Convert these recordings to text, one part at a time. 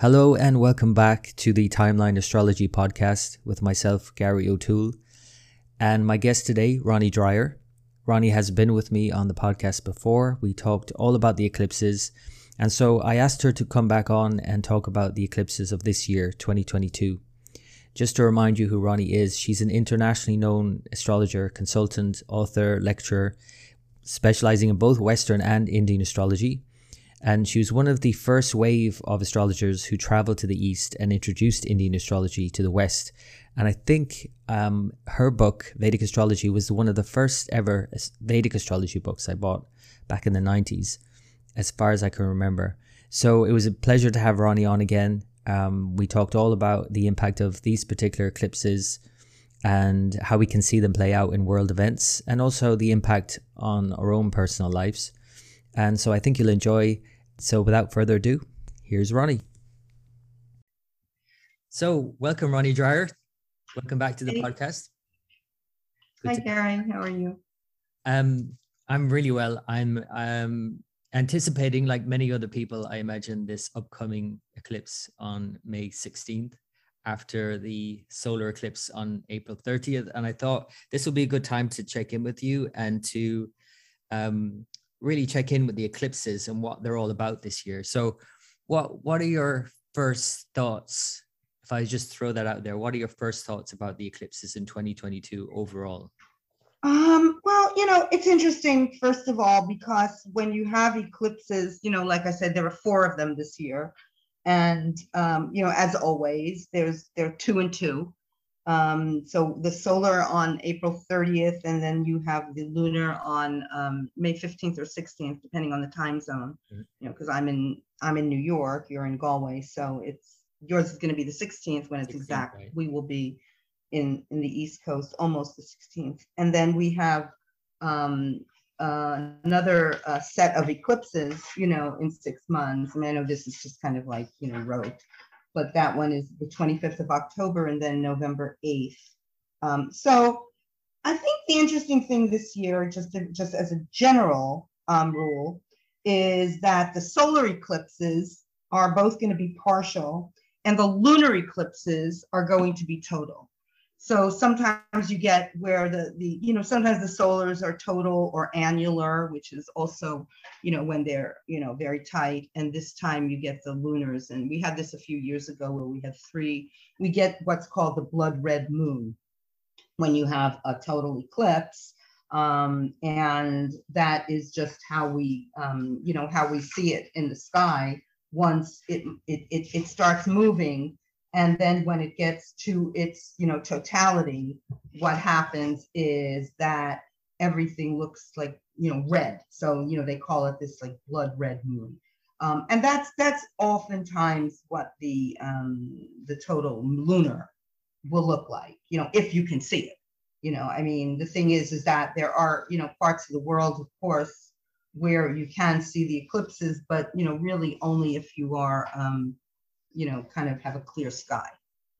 Hello and welcome back to the Timeline Astrology podcast with myself, Gary O'Toole, and my guest today, Ronnie Dreyer. Ronnie has been with me on the podcast before. We talked all about the eclipses, and so I asked her to come back on and talk about the eclipses of this year, 2022. Just to remind you who Ronnie is, she's an internationally known astrologer, consultant, author, lecturer, specializing in both Western and Indian astrology and she was one of the first wave of astrologers who traveled to the east and introduced Indian astrology to the west. And I think um, her book, Vedic Astrology, was one of the first ever Vedic astrology books I bought back in the 90s, as far as I can remember. So it was a pleasure to have Ronnie on again. Um, we talked all about the impact of these particular eclipses and how we can see them play out in world events, and also the impact on our own personal lives. And so I think you'll enjoy. So without further ado, here's Ronnie. So welcome, Ronnie Dreyer. Welcome back to the hey. podcast. Good Hi, to- Karen. How are you? Um, I'm really well. I'm um anticipating, like many other people, I imagine, this upcoming eclipse on May 16th after the solar eclipse on April 30th. And I thought this would be a good time to check in with you and to um, really check in with the eclipses and what they're all about this year. So, what what are your first thoughts? If I just throw that out there, what are your first thoughts about the eclipses in 2022 overall? Um, well, you know, it's interesting, first of all, because when you have eclipses, you know, like I said, there are four of them this year. And um, you know, as always, there's there are two and two. Um, so the solar on April 30th, and then you have the lunar on um, May 15th or 16th, depending on the time zone. Mm-hmm. You know, because I'm in I'm in New York, you're in Galway, so it's yours is going to be the 16th when it's 16th, exact. Right. We will be in in the East Coast almost the 16th, and then we have um, uh, another uh, set of eclipses. You know, in six months. I mean, I know this is just kind of like you know rote but that one is the 25th of October and then November 8th. Um, so I think the interesting thing this year, just, to, just as a general um, rule, is that the solar eclipses are both going to be partial and the lunar eclipses are going to be total. So sometimes you get where the, the, you know, sometimes the solars are total or annular, which is also, you know, when they're, you know, very tight. And this time you get the lunars. And we had this a few years ago where we had three, we get what's called the blood red moon when you have a total eclipse. Um, and that is just how we, um, you know, how we see it in the sky once it, it, it, it starts moving and then when it gets to its you know totality what happens is that everything looks like you know red. So you know they call it this like blood red moon. Um, and that's that's oftentimes what the um, the total lunar will look like you know if you can see it. You know i mean the thing is is that there are you know parts of the world of course where you can see the eclipses but you know really only if you are um, you know, kind of have a clear sky.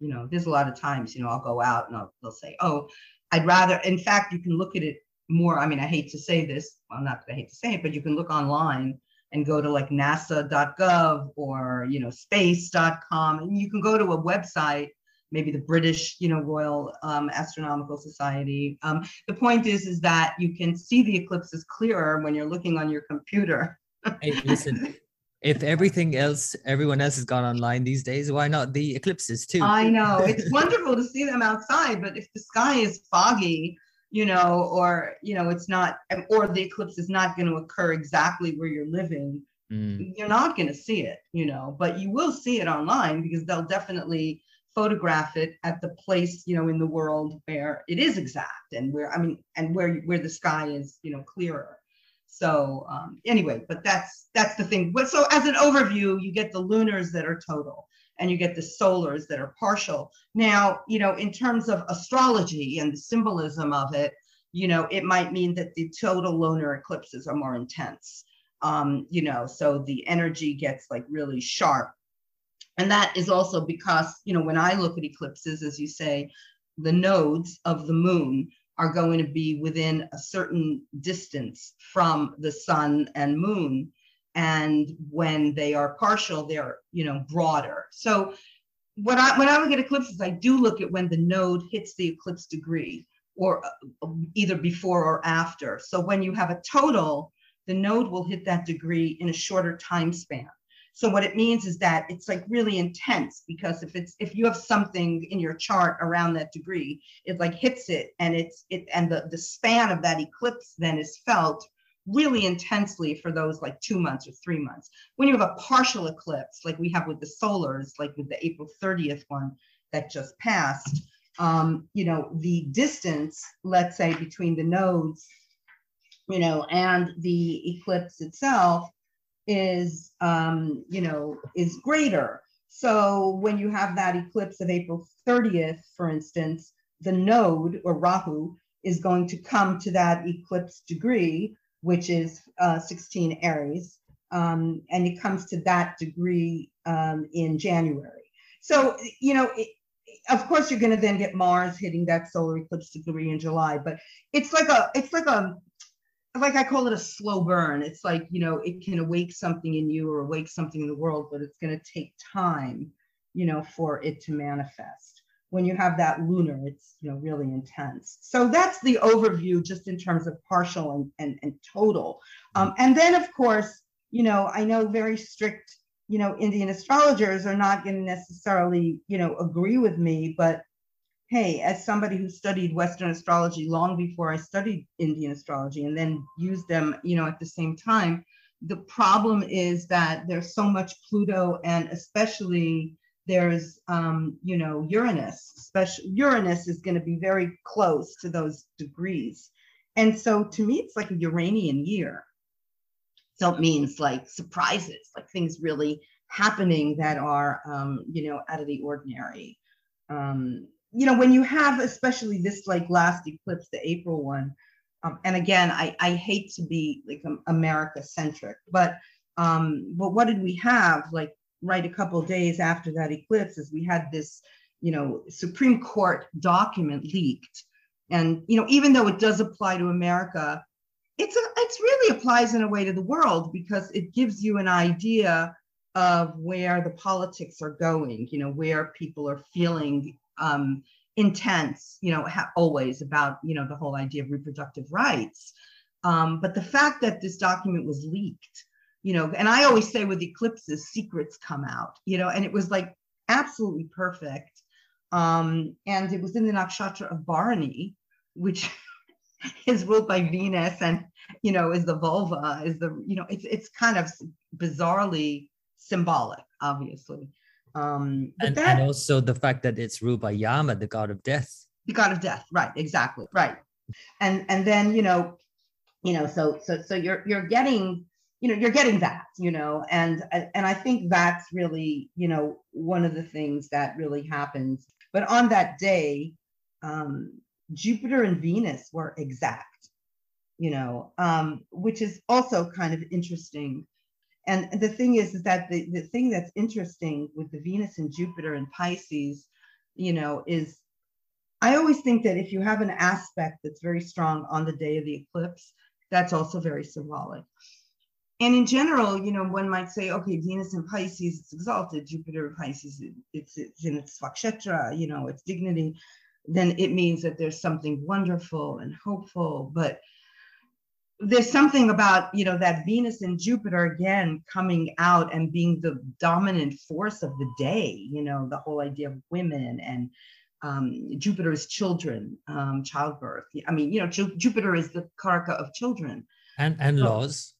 You know, there's a lot of times, you know, I'll go out and I'll, they'll say, oh, I'd rather, in fact, you can look at it more. I mean, I hate to say this, well, not going to hate to say it, but you can look online and go to like nasa.gov or, you know, space.com. And you can go to a website, maybe the British, you know, Royal um, Astronomical Society. Um, the point is, is that you can see the eclipses clearer when you're looking on your computer. hey, listen, if everything else, everyone else has gone online these days, why not the eclipses too? I know it's wonderful to see them outside, but if the sky is foggy, you know, or you know, it's not, or the eclipse is not going to occur exactly where you're living, mm. you're not going to see it, you know. But you will see it online because they'll definitely photograph it at the place, you know, in the world where it is exact and where I mean, and where where the sky is, you know, clearer. So um, anyway, but that's that's the thing. But so as an overview, you get the lunars that are total and you get the solars that are partial. Now, you know, in terms of astrology and the symbolism of it, you know, it might mean that the total lunar eclipses are more intense. Um, you know, so the energy gets like really sharp. And that is also because, you know, when I look at eclipses, as you say, the nodes of the moon are going to be within a certain distance from the sun and moon. and when they are partial, they're you know broader. So when I when I look at eclipses, I do look at when the node hits the eclipse degree, or uh, either before or after. So when you have a total, the node will hit that degree in a shorter time span. So what it means is that it's like really intense because if it's if you have something in your chart around that degree, it like hits it and it's it and the, the span of that eclipse then is felt really intensely for those like two months or three months. When you have a partial eclipse, like we have with the solars, like with the April 30th one that just passed, um, you know, the distance, let's say, between the nodes, you know, and the eclipse itself is, um, you know, is greater. So when you have that eclipse of April 30th, for instance, the node or Rahu is going to come to that eclipse degree, which is uh, 16 Aries, um, and it comes to that degree um, in January. So, you know, it, of course you're going to then get Mars hitting that solar eclipse degree in July, but it's like a, it's like a, like I call it a slow burn. It's like, you know, it can awake something in you or awake something in the world, but it's going to take time, you know, for it to manifest. When you have that lunar, it's, you know, really intense. So that's the overview just in terms of partial and, and, and total. Um, and then, of course, you know, I know very strict, you know, Indian astrologers are not going to necessarily, you know, agree with me, but hey, as somebody who studied Western astrology long before I studied Indian astrology and then used them, you know, at the same time, the problem is that there's so much Pluto and especially there's, um, you know, Uranus. Special Uranus is going to be very close to those degrees. And so to me, it's like a Uranian year. So it means like surprises, like things really happening that are, um, you know, out of the ordinary. Um, you know, when you have especially this like last eclipse, the April one, um, and again, I, I hate to be like America centric, but um, but what did we have like right a couple days after that eclipse? Is we had this, you know, Supreme Court document leaked, and you know, even though it does apply to America, it's a, it's really applies in a way to the world because it gives you an idea of where the politics are going. You know, where people are feeling um, intense, you know, ha- always about, you know, the whole idea of reproductive rights. Um, but the fact that this document was leaked, you know, and I always say with eclipses, secrets come out, you know, and it was like absolutely perfect. Um, and it was in the nakshatra of Bharani, which is ruled by Venus and, you know, is the vulva, is the, you know, it's, it's kind of bizarrely symbolic, obviously. Um, and, that, and also the fact that it's ruled by Yama, the god of death. The god of death, right? Exactly, right. And and then you know, you know, so so so you're you're getting you know you're getting that you know and and i think that's really you know one of the things that really happens but on that day um jupiter and venus were exact you know um which is also kind of interesting and the thing is, is that the, the thing that's interesting with the Venus and Jupiter and Pisces, you know, is I always think that if you have an aspect that's very strong on the day of the eclipse, that's also very symbolic. And in general, you know, one might say, okay, Venus in Pisces, it's exalted, Jupiter in Pisces, it's, it's in its svakshetra, you know, its dignity, then it means that there's something wonderful and hopeful. But there's something about you know that venus and jupiter again coming out and being the dominant force of the day you know the whole idea of women and um, jupiter's children um, childbirth. I mean you know Ju- jupiter is the karaka of children. And and laws.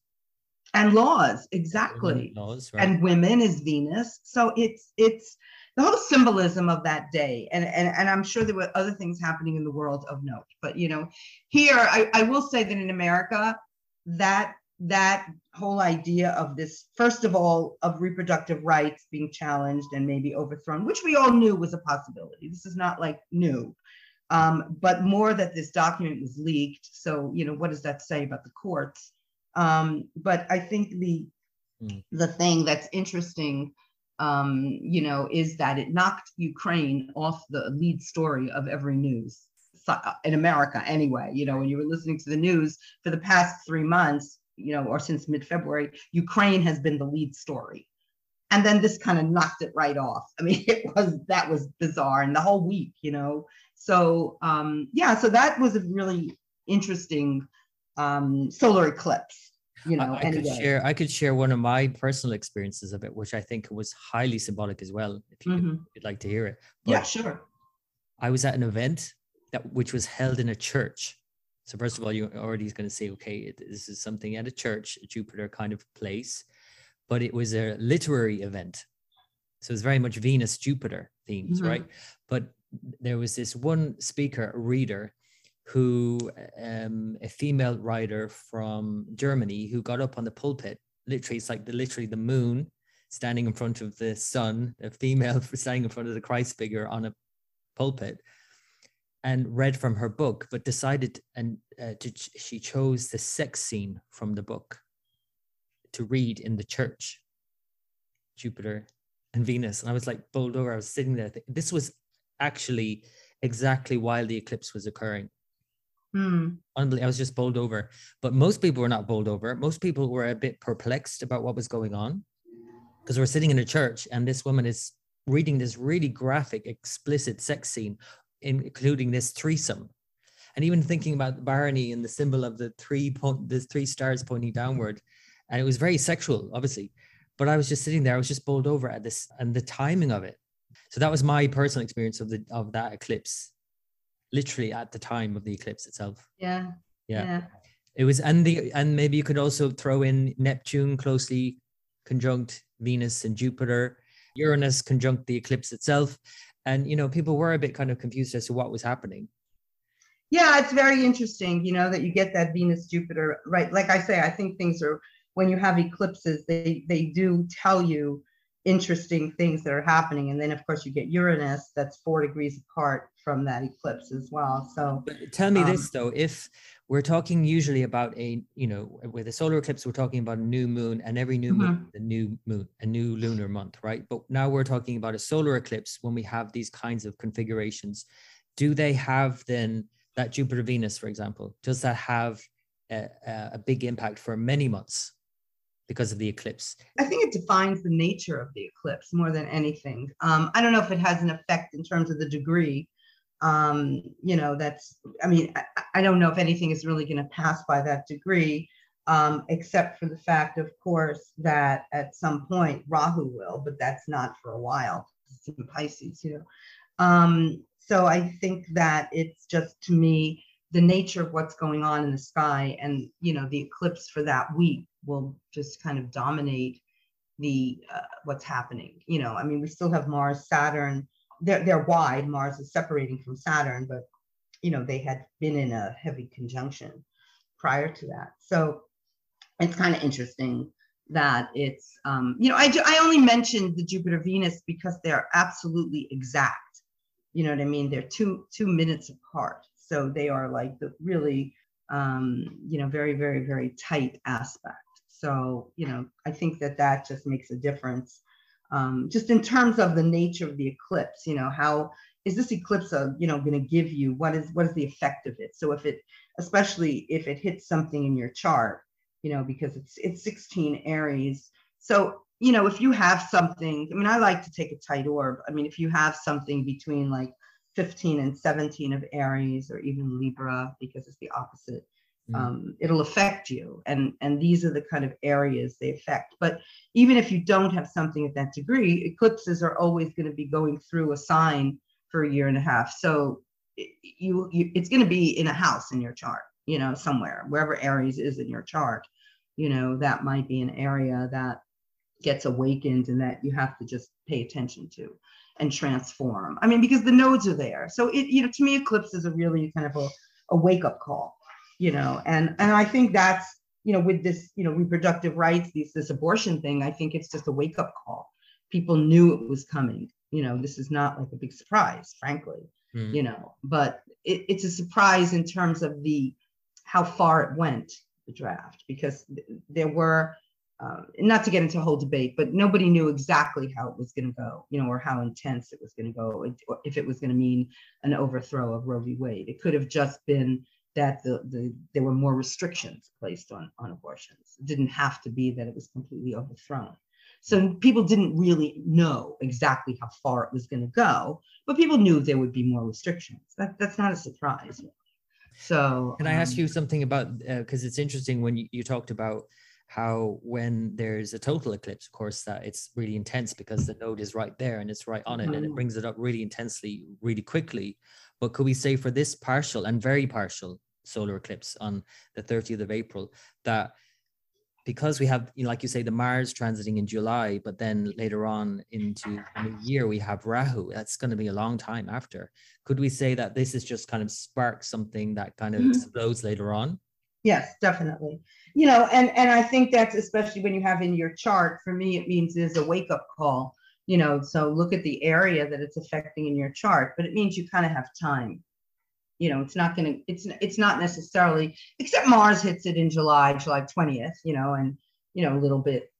And laws exactly. Laws, right. and women is venus. So it's it's the whole symbolism of that day and, and and i'm sure there were other things happening in the world of note but you know here i, I will say that in america that that whole idea of this first of all of reproductive rights being challenged and maybe overthrown which we all knew was a possibility. This is not like new. Um, but more that this document was leaked so you know what does that say about the courts? Um, but i think the mm. the thing that's interesting um, you know, is that it knocked Ukraine off the lead story of every news uh, in America anyway. You know, when you were listening to the news for the past three months, you know, or since mid-February, Ukraine has been the lead story. And then this kind of knocked it right off. I mean, it was that was bizarre, and the whole week, you know. So um, yeah, so that was a really interesting um, solar eclipse. You know, I, I could share. I could share one of my personal experiences of it, which I think was highly symbolic as well. If you mm-hmm. would like to hear it. But yeah, sure. I was at an event that which was held in a church. So first of all, you're already going to say, okay, this is something at a church, a Jupiter kind of place, but it was a literary event. So it's very much Venus Jupiter themes, mm-hmm. right? But there was this one speaker, a reader, who um, a female writer from Germany who got up on the pulpit. Literally, it's like the literally the moon standing in front of the sun, a female standing in front of the Christ figure on a pulpit, and read from her book, but decided and uh, to, she chose the sex scene from the book to read in the church. Jupiter and Venus, and I was like bowled over. I was sitting there. This was actually exactly while the eclipse was occurring. Hmm. Unbelievable. I was just bowled over. But most people were not bowled over. Most people were a bit perplexed about what was going on because we're sitting in a church and this woman is reading this really graphic, explicit sex scene, including this threesome. And even thinking about Bharani and the symbol of the three point, the three stars pointing downward, and it was very sexual, obviously. But I was just sitting there, I was just bowled over at this and the timing of it. So that was my personal experience of the of that eclipse literally at the time of the eclipse itself. Yeah. Yeah. yeah. It was and the and maybe you could also throw in Neptune closely conjunct Venus and Jupiter, Uranus conjunct the eclipse itself. And you know, people were a bit kind of confused as to what was happening. Yeah, it's very interesting, you know, that you get that Venus Jupiter, right? Like I say, I think things are when you have eclipses, they they do tell you interesting things that are happening. And then, of course, you get Uranus that's four degrees apart from that eclipse as well. So, but tell me um, this though: if we're talking usually about a, you know, with a solar eclipse, we're talking about a new moon, and every new mm-hmm. moon, the new moon, a new lunar month, right? But now we're talking about a solar eclipse when we have these kinds of configurations. Do they have then that Jupiter Venus, for example? Does that have a, a big impact for many months? Because of the eclipse? I think it defines the nature of the eclipse more than anything. Um, I don't know if it has an effect in terms of the degree. Um, you know, that's, I mean, I, I, don't know if anything is really going to pass by that degree, um, except for the fact, of course, that at some point Rahu will, but that's not for a while. It's in Pisces, you know. Um, so I think that it's just to me the nature of what's going on in the sky and you know the eclipse for that week will just kind of dominate the uh, what's happening. You know, I mean, we still have Mars, Saturn. They're they're wide. Mars is separating from Saturn, but you know they had been in a heavy conjunction prior to that. So it's kind of interesting that it's um, you know I I only mentioned the Jupiter Venus because they're absolutely exact. You know what I mean? They're two two minutes apart, so they are like the really um, you know very very very tight aspect. So, you know, I think that that just makes a difference. Um, just in terms of the nature of the eclipse, you know, how is this eclipse, uh, you know, going to give you what is what is the effect of it? So if it, especially if it hits something in your chart, you know, because it's it's 16 Aries. So you know, if you have something, I mean, I like to take a tight orb. I mean, if you have something between like 15 and 17 of Aries or even Libra, because it's the opposite. Um, it'll affect you. And and these are the kind of areas they affect. But even if you don't have something at that degree eclipses are always going to be going through a sign for a year and a half. So you, you it's going to be in a house in your chart you know somewhere wherever aries is in your chart you know that might be an area that gets awakened and that you have to just pay attention to and transform. I mean because the nodes are there. So it you know to me eclipses are really kind of a, a wake up call you know, and and I think that's you know with this you know reproductive rights, this this abortion thing, I think it's just a wake up call. People knew it was coming. You know, this is not like a big surprise, frankly. Mm. You know, but it, it's a surprise in terms of the how far it went the draft because there were uh, not to get into a whole debate, but nobody knew exactly how it was going to go, you know, or how intense it was going to go, if it was going to mean an overthrow of Roe v. Wade. It could have just been that the, the there were more restrictions placed on, on abortions. It didn't have to be that it was completely overthrown. So people didn't really know exactly how far it was going to go, but people knew there would be more restrictions. That, that's not a surprise. So, can I ask um, you something about because uh, it's interesting when you, you talked about how when there's a total eclipse, of course, that it's really intense because the node is right there and it's right on it and it mm-hmm. brings it up really intensely, really quickly. But could we say for this partial and very partial solar eclipse on the 30th of April that because we have, you know, like you say, the Mars transiting in July, but then later on into the new year, we have Rahu. That's going to be a long time after. Could we say that this is just kind of sparks something that kind of mm-hmm. explodes later on? Yes, definitely. You know, and and I think that's especially when you have in your chart. For me, it means there's a wake up call. You know, so look at the area that it's affecting in your chart, but it means you kind of have time you know it's not going to it's it's not necessarily except mars hits it in july july 20th you know and you know a little bit.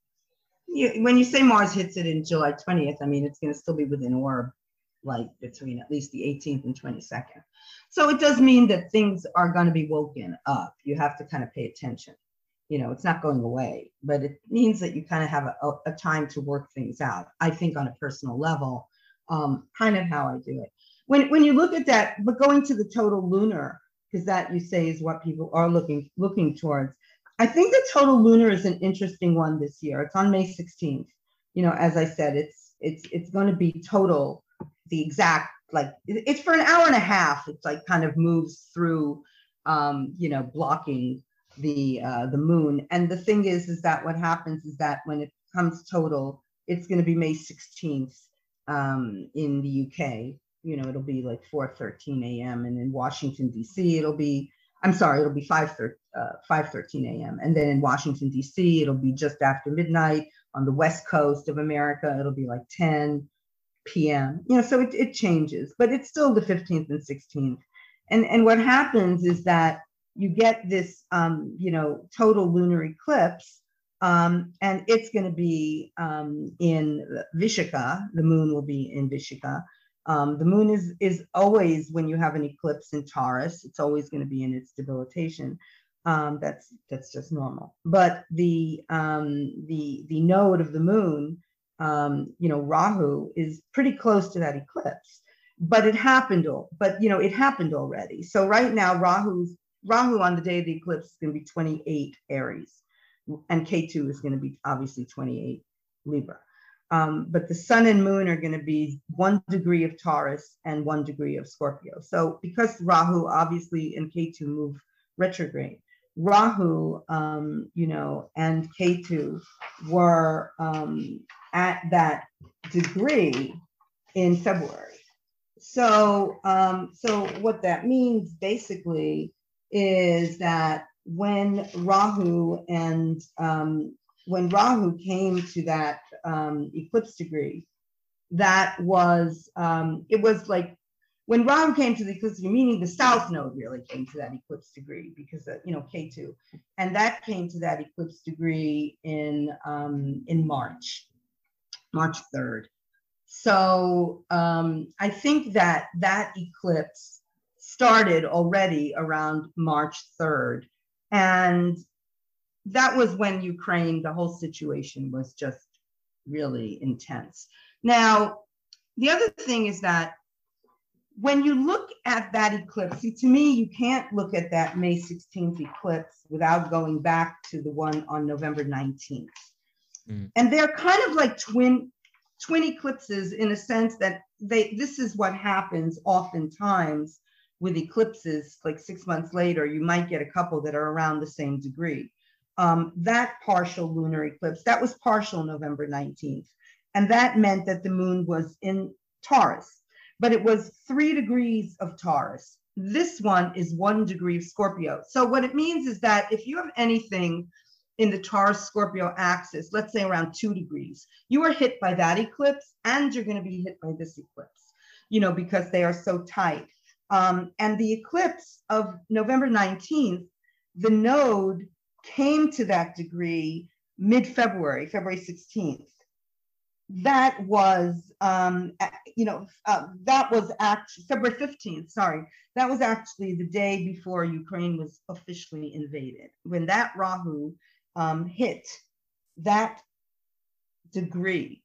You, when you say mars hits it in july 20th i mean it's going to still be within orb like between at least the 18th and 22nd so it does mean that things are going to be woken up. You have to kind of pay attention. You know it's not going away but it means that you kind of have a, a time to work things out i think on a personal level um, kind of how i do it when when you look at that, but going to the total lunar, because that you say is what people are looking looking towards. I think the total lunar is an interesting one this year. It's on May 16th. You know, as I said, it's it's it's going to be total, the exact like it's for an hour and a half. It's like kind of moves through, um, you know, blocking the uh, the moon. And the thing is, is that what happens is that when it comes total, it's going to be May 16th um, in the UK you know, it'll be like 4:13 a.m. and in Washington D.C. it'll be I'm sorry, it'll be 5 uh, 5:13 a.m. and then in Washington D.C. it'll be just after midnight. On the west coast of America, it'll be like 10 p.m. You know, so it, it changes, but it's still the 15th and 16th. And and what happens is that you get this um, you know total lunar eclipse um, and it's going to be um, in Vishaka. The moon will be in Vishaka, um, the moon is is always when you have an eclipse in Taurus, it's always going to be in its debilitation. Um, that's that's just normal. But the um, the the node of the moon, um, you know, Rahu is pretty close to that eclipse. But it happened, All, but you know, it happened already. So right now, Rahu's Rahu on the day of the eclipse is going to be 28 Aries, and Ketu is going to be obviously 28 Libra. Um, but the sun and moon are going to be one degree of Taurus and one degree of Scorpio. So because Rahu obviously and Ketu move retrograde, Rahu, um, you know, and Ketu were um, at that degree in February. So, um, so what that means basically is that when Rahu and um, when Rahu came to that um, eclipse degree, that was um, it was like when Rahu came to the eclipse degree, meaning the south node really came to that eclipse degree because of, you know Ketu, and that came to that eclipse degree in um, in March, March third. So um, I think that that eclipse started already around March third, and that was when Ukraine, the whole situation was just really intense. Now, the other thing is that when you look at that eclipse, see, to me, you can't look at that May 16th eclipse without going back to the one on November 19th. Mm. And they're kind of like twin twin eclipses in a sense that they this is what happens oftentimes with eclipses like six months later you might get a couple that are around the same degree um, that partial lunar eclipse, that was partial November 19th. And that meant that the moon was in Taurus, but it was three degrees of Taurus. This one is one degree of Scorpio. So what it means is that if you have anything in the Taurus Scorpio axis, let's say around two degrees, you are hit by that eclipse and you're going to be hit by this eclipse, you know, because they are so tight. Um, and the eclipse of November 19th, the node came to that degree mid February, February 16th. That was, um, you know, uh, that was actually February 15th, sorry, that was actually the day before Ukraine was officially invaded. When that Rahu um, hit that degree,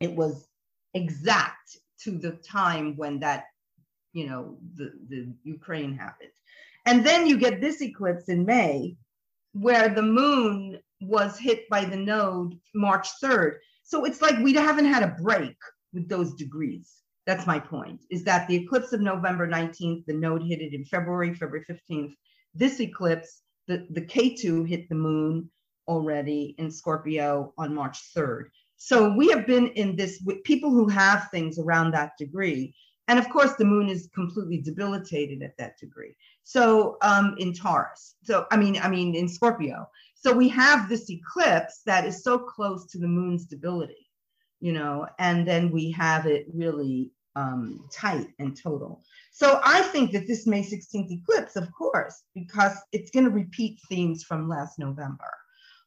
it was exact to the time when that, you know, the, the Ukraine happened. And then you get this eclipse in May, where the moon was hit by the node March 3rd. So it's like we haven't had a break with those degrees. That's my point, is that the eclipse of November 19th, the node hit it in February, February 15th. This eclipse, the, the Ketu hit the moon already in Scorpio on March 3rd. So we have been in this with people who have things around that degree. And of course, the moon is completely debilitated at that degree. So um, in Taurus, so I mean, I mean in Scorpio. So we have this eclipse that is so close to the moon's debility, you know, and then we have it really um, tight and total. So I think that this May 16th eclipse, of course, because it's going to repeat themes from last November.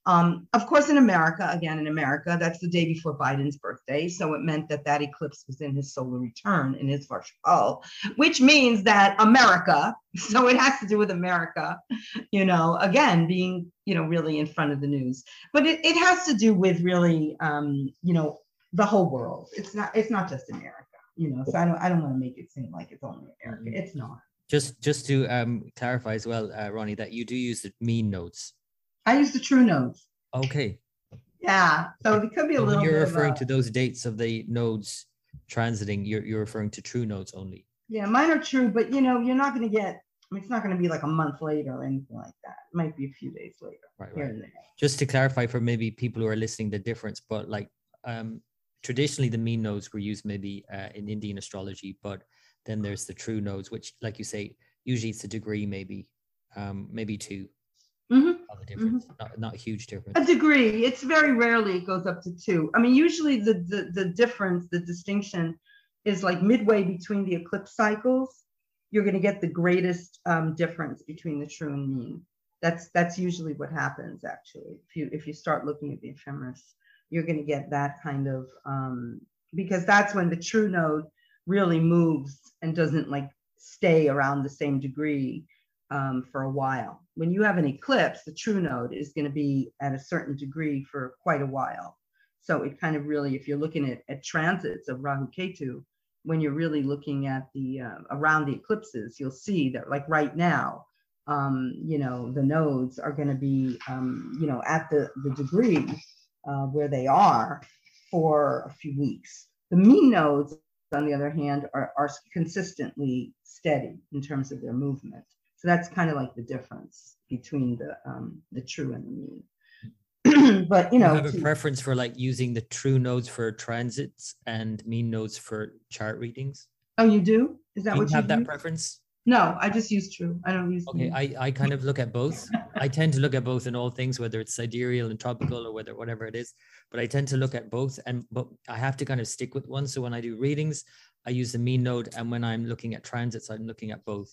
Um, of course, in America, again, in America, that's the day before Biden's birthday. So it meant that that eclipse was in his solar return in his Varshapal, which means that America, so it has to do with America, you know, again, being, you know, really in front of the news. But it, it has to do with really, um, you know, the whole world. It's not, it's not just America, you know, so I don't, I don't want to make it seem like it's only America. Mm-hmm. It's not. Just, just to um, clarify as well, uh, Ronnie, that you do use the mean nodes I use the true nodes. Okay. Yeah. So it could be a little. You're referring to those dates of the nodes transiting, you're you're referring to true nodes only. Yeah, mine are true, but you know, you're not going to get. I mean, it's not going to be like a month later or anything like that. It might be a few days later. Right. right. Just to clarify for maybe people who are listening, the difference, but like um, traditionally the mean nodes were used maybe uh, in Indian astrology, but then there's the true nodes, which, like you say, usually it's a degree, maybe, um, maybe two. Mm-hmm. The difference, mm-hmm. not, not a huge difference. A degree. It's very rarely it goes up to two. I mean, usually the, the the difference, the distinction, is like midway between the eclipse cycles. You're going to get the greatest um, difference between the true and mean. That's that's usually what happens. Actually, if you if you start looking at the ephemeris, you're going to get that kind of um, because that's when the true node really moves and doesn't like stay around the same degree um, for a while. When you have an eclipse, the true node is going to be at a certain degree for quite a while. So it kind of really, if you're looking at, at transits of Rahu Ketu, when you're really looking at the uh, around the eclipses, you'll see that like right now, um, you know, the nodes are going to be, um, you know, at the, the degree uh, where they are for a few weeks. The mean nodes, on the other hand, are, are consistently steady in terms of their movement. So that's kind of like the difference between the um, the true and the mean. but you know, you have a to, preference for like using the true nodes for transits and mean nodes for chart readings. Oh, you do? Is that do what you have do? that preference? No, I just use true. I don't use. Okay, I, I kind of look at both. I tend to look at both in all things, whether it's sidereal and tropical or whether whatever it is. But I tend to look at both, and but I have to kind of stick with one. So when I do readings, I use the mean node, and when I'm looking at transits, I'm looking at both.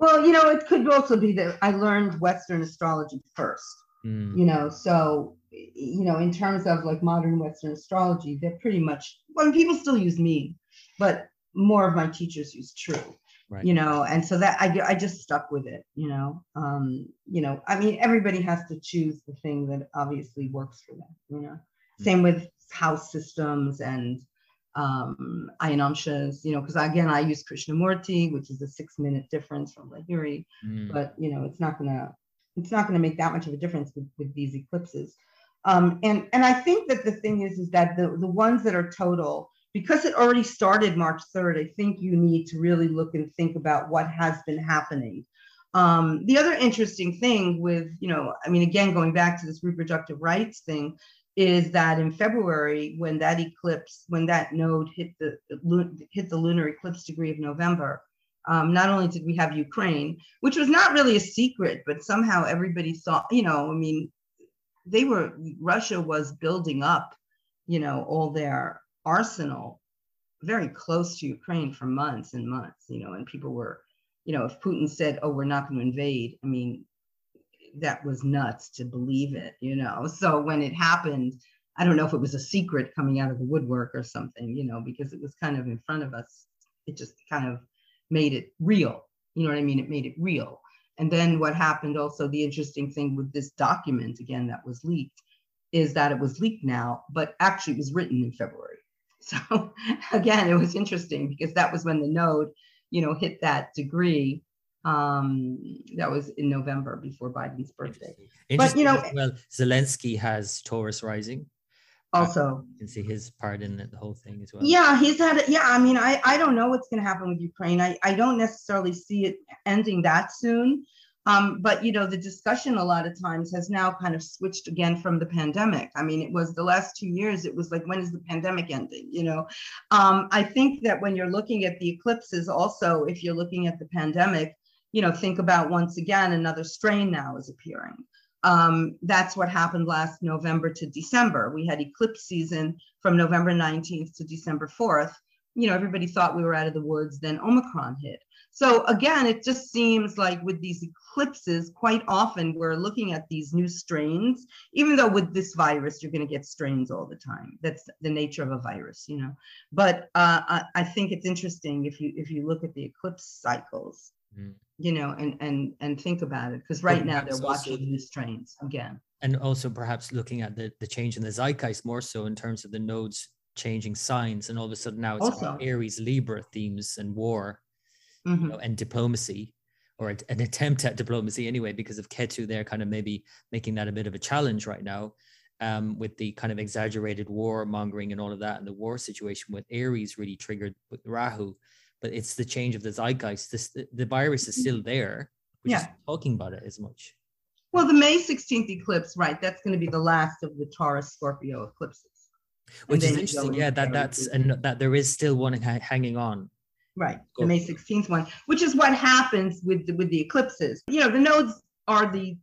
Well, you know, it could also be that I learned Western astrology first. Mm. You know, so you know, in terms of like modern Western astrology, they're pretty much well, people still use me, but more of my teachers use true. Right. You know, and so that I I just stuck with it. You know, um, you know, I mean, everybody has to choose the thing that obviously works for them. You know, mm. same with house systems and um, Ayanamshas, you know, because again, I use Krishnamurti, which is a six minute difference from Lahiri, mm. but you know, it's not gonna, it's not gonna make that much of a difference with, with these eclipses. Um, and and I think that the thing is, is that the the ones that are total, because it already started March 3rd, I think you need to really look and think about what has been happening. Um, the other interesting thing with, you know, I mean, again, going back to this reproductive rights thing, is that in February, when that eclipse, when that node hit the hit the lunar eclipse degree of November, um, not only did we have Ukraine, which was not really a secret, but somehow everybody thought, you know, I mean, they were Russia was building up, you know, all their arsenal very close to Ukraine for months and months, you know, and people were, you know, if Putin said, "Oh, we're not going to invade," I mean, that was nuts to believe it, you know. So when it happened, I don't know if it was a secret coming out of the woodwork or something, you know, because it was kind of in front of us. It just kind of made it real. You know what I mean? It made it real. And then what happened also, the interesting thing with this document, again, that was leaked, is that it was leaked now, but actually it was written in February. So again, it was interesting because that was when the node, you know, hit that degree. Um, that was in November before Biden's birthday. But you know, well, Zelensky has Taurus rising. Also, you can see his part in the whole thing as well. Yeah, he's had. it Yeah, I mean, I I don't know what's going to happen with Ukraine. I I don't necessarily see it ending that soon. Um, but you know, the discussion a lot of times has now kind of switched again from the pandemic. I mean, it was the last two years. It was like, when is the pandemic ending? You know, um, I think that when you're looking at the eclipses, also, if you're looking at the pandemic, you know, think about once again another strain now is appearing. Um, that's what happened last November to December. We had eclipse season from November 19th to December 4th. You know, everybody thought we were out of the woods. Then Omicron hit. So again, it just seems like with these eclipses, quite often we're looking at these new strains, even though with this virus, you're going to get strains all the time. That's the nature of a virus, you know. But uh, I, I, think it's interesting if you if you look at the eclipse cycles, mm. you know, and and and think about it, because right now they're watching also, new strains again. And also perhaps looking at the, the change in the zeitgeist more so in terms of the nodes changing signs, and all of a sudden now it's also, Aries Libra themes and war mm-hmm. you know, and diplomacy or an attempt at diplomacy anyway, because of Ketu, they're kind of maybe making that a bit of a challenge right now um, with the kind of exaggerated war mongering and all of that, and the war situation with Aries really triggered with Rahu. But it's the change of the zeitgeist. This the, virus is mm-hmm. still there. We're yeah. talking about it as much. Well, the May 16th eclipse, right? That's going to be the last of the Taurus Scorpio eclipses. Which is interesting, yeah. That that's and that there is still one hanging on Right, the May 16th one, which is what happens with the, with the eclipses. You know, the nodes are the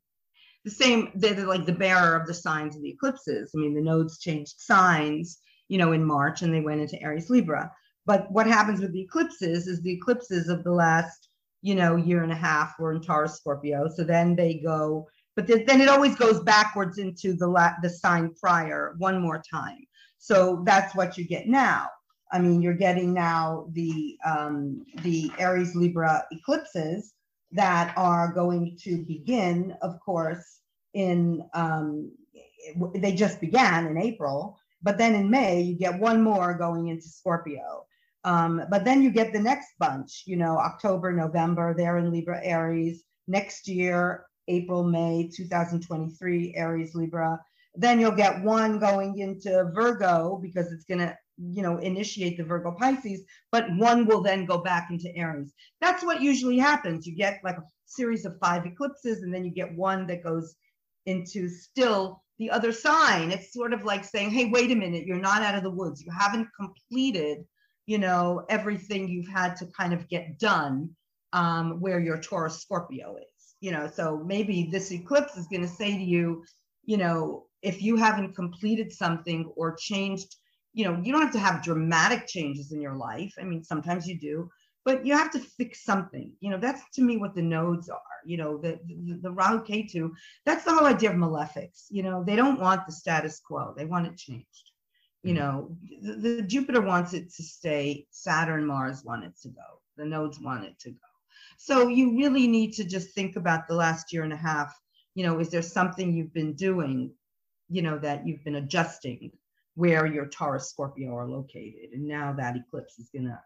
the same. They're like the bearer of the signs of the eclipses. I mean, the nodes changed signs, you know, in March, and they went into Aries Libra. But what happens with the eclipses is the eclipses of the last, you know, year and a half were in Taurus Scorpio. So then they go, but then it always goes backwards into the la- the sign prior one more time. So that's what you get now. I mean, you're getting now the um, the Aries Libra eclipses that are going to begin, of course, in um, they just began in April, but then in May you get one more going into Scorpio. Um, but then you get the next bunch, you know, October, November, they're in Libra, Aries. Next year, April, May 2023, Aries, Libra. Then you'll get one going into Virgo because it's going to you know, initiate the Virgo Pisces, but one will then go back into Aries. That's what usually happens. You get like a series of five eclipses, and then you get one that goes into still the other sign. It's sort of like saying, hey, wait a minute, you're not out of the woods. You haven't completed, you know, everything you've had to kind of get done um, where your Taurus Scorpio is, you know. So maybe this eclipse is going to say to you, you know, if you haven't completed something or changed you know, you don't have to have dramatic changes in your life. I mean, sometimes you do, but you have to fix something. You know, that's to me what the nodes are. You know, the the, the Rahu. That's the whole idea of malefics. You know, they don't want the status quo. They want it changed. You mm-hmm. know, the, the Jupiter wants it to stay. Saturn, Mars want it to go. The nodes want it to go. So you really need to just think about the last year and a half. You know, is there something you've been doing? You know, that you've been adjusting where your Taurus Scorpio are located. And now that eclipse is going to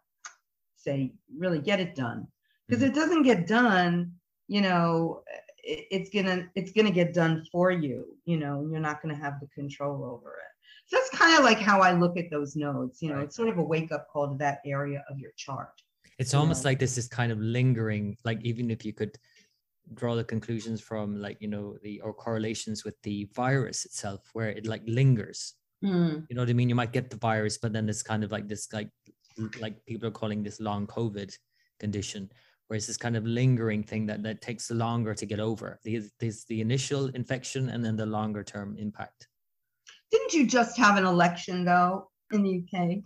say, really get it done. Because mm-hmm. it doesn't get done, you know, it, it's gonna it's gonna get done for you, you know, you're not gonna have the control over it. That's kind of like how I look at those nodes. You know, right. it's sort of a wake up call to that area of your chart. It's almost know? like this is kind of lingering, like even if you could draw the conclusions from like you know the or correlations with the virus itself where it like lingers Mm. You know what I mean? You might get the virus, but then it's kind of like this, like, like people are calling this long COVID condition, where it's this kind of lingering thing that that takes longer to get over. There's, there's the initial infection and then the longer term impact. Didn't you just have an election though in the UK?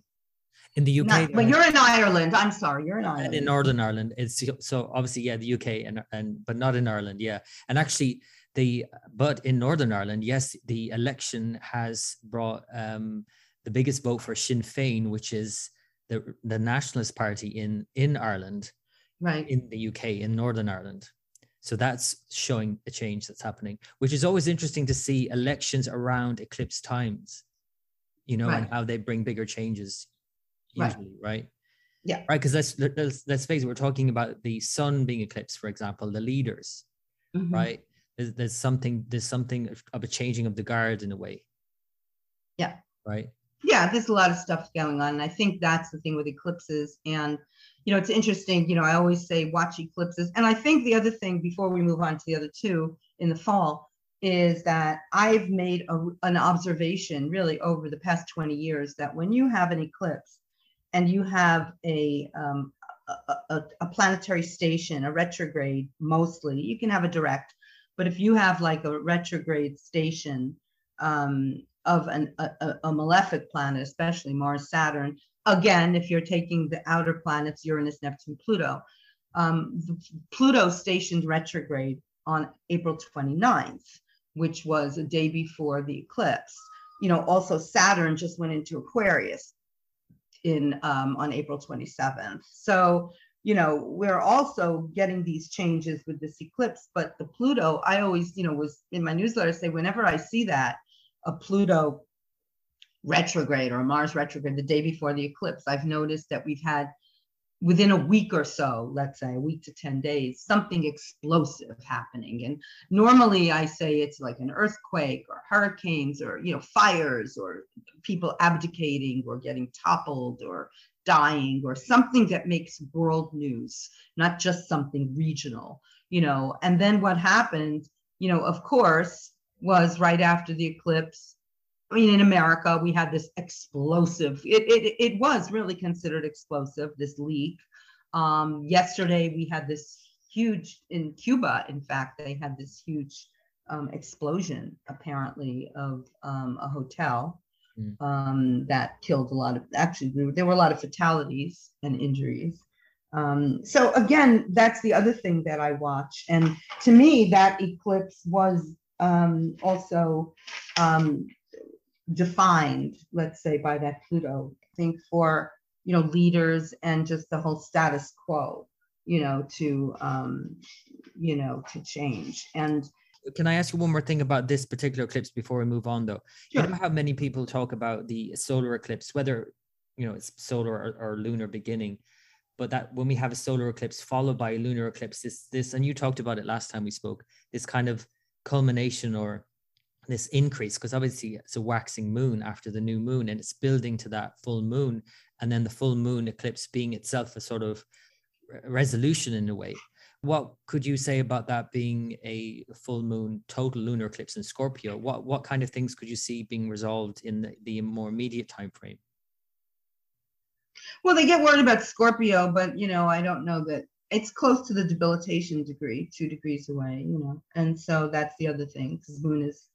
In the UK, Not, but you're in Ireland. I'm sorry, you're in Ireland. In Northern Ireland, it's so obviously yeah, the UK and and but not in Ireland, yeah. And actually, the but in Northern Ireland, yes, the election has brought um, the biggest vote for Sinn Féin, which is the the nationalist party in in Ireland, right in the UK in Northern Ireland. So that's showing a change that's happening, which is always interesting to see elections around eclipse times, you know, right. and how they bring bigger changes usually, right? right? Yeah. Right. Because let's, let's let's face it, we're talking about the sun being eclipsed, for example, the leaders, mm-hmm. right? There's, there's something there's something of a changing of the guard in a way. Yeah. Right. Yeah, there's a lot of stuff going on. And I think that's the thing with eclipses. And you know, it's interesting, you know, I always say watch eclipses. And I think the other thing before we move on to the other two in the fall is that I've made a, an observation really over the past 20 years that when you have an eclipse, and you have a, um, a, a, a, planetary station, a retrograde mostly, you can have a direct, but if you have like a retrograde station um, of an, a, a malefic planet, especially Mars, Saturn, again, if you're taking the outer planets, Uranus, Neptune, Pluto, um, Pluto stationed retrograde on April 29th, which was a day before the eclipse. You know, also Saturn just went into Aquarius in um, on April 27th. So, you know, we're also getting these changes with this eclipse, but the Pluto, I always, you know, was in my newsletter say whenever I see that a Pluto retrograde or Mars retrograde the day before the eclipse, I've noticed that we've had within a week or so, let's say a week to 10 days, something explosive happening. And normally I say it's like an earthquake or hurricanes or, you know, fires or people abdicating or getting toppled or dying or something that makes world news, not just something regional, you know. And then what happened, you know, of course, was right after the eclipse, I mean, in America, we had this explosive, it, it, it was really considered explosive, this leak. Um, yesterday, we had this huge, in Cuba, in fact, they had this huge um, explosion, apparently, of um, a hotel mm. um, that killed a lot of, actually, there were a lot of fatalities and injuries. Um, so again, that's the other thing that I watch. And to me, that eclipse was um, also um, defined, let's say, by that Pluto. I think for you know leaders and just the whole status quo, you know, to um, you know to change. And can I ask you one more thing about this particular eclipse before we move on, though? Sure. You know how many people talk about the solar eclipse, whether you know it's solar or, or lunar beginning, but that when we have a solar eclipse followed by a lunar eclipse, this this and you talked about it last time we spoke, this kind of culmination or this increase because obviously it's a waxing moon after the new moon and it's building to that full moon and then the full moon eclipse being itself a sort of resolution in a way. What could you say about that being a full moon total lunar eclipse in scorpio? What what kind of things could you see being resolved in the, the more immediate time frame well they get worried about scorpio but you know i don't know that it's close to the debilitation degree two degrees away you know and so that's the other thing because moon is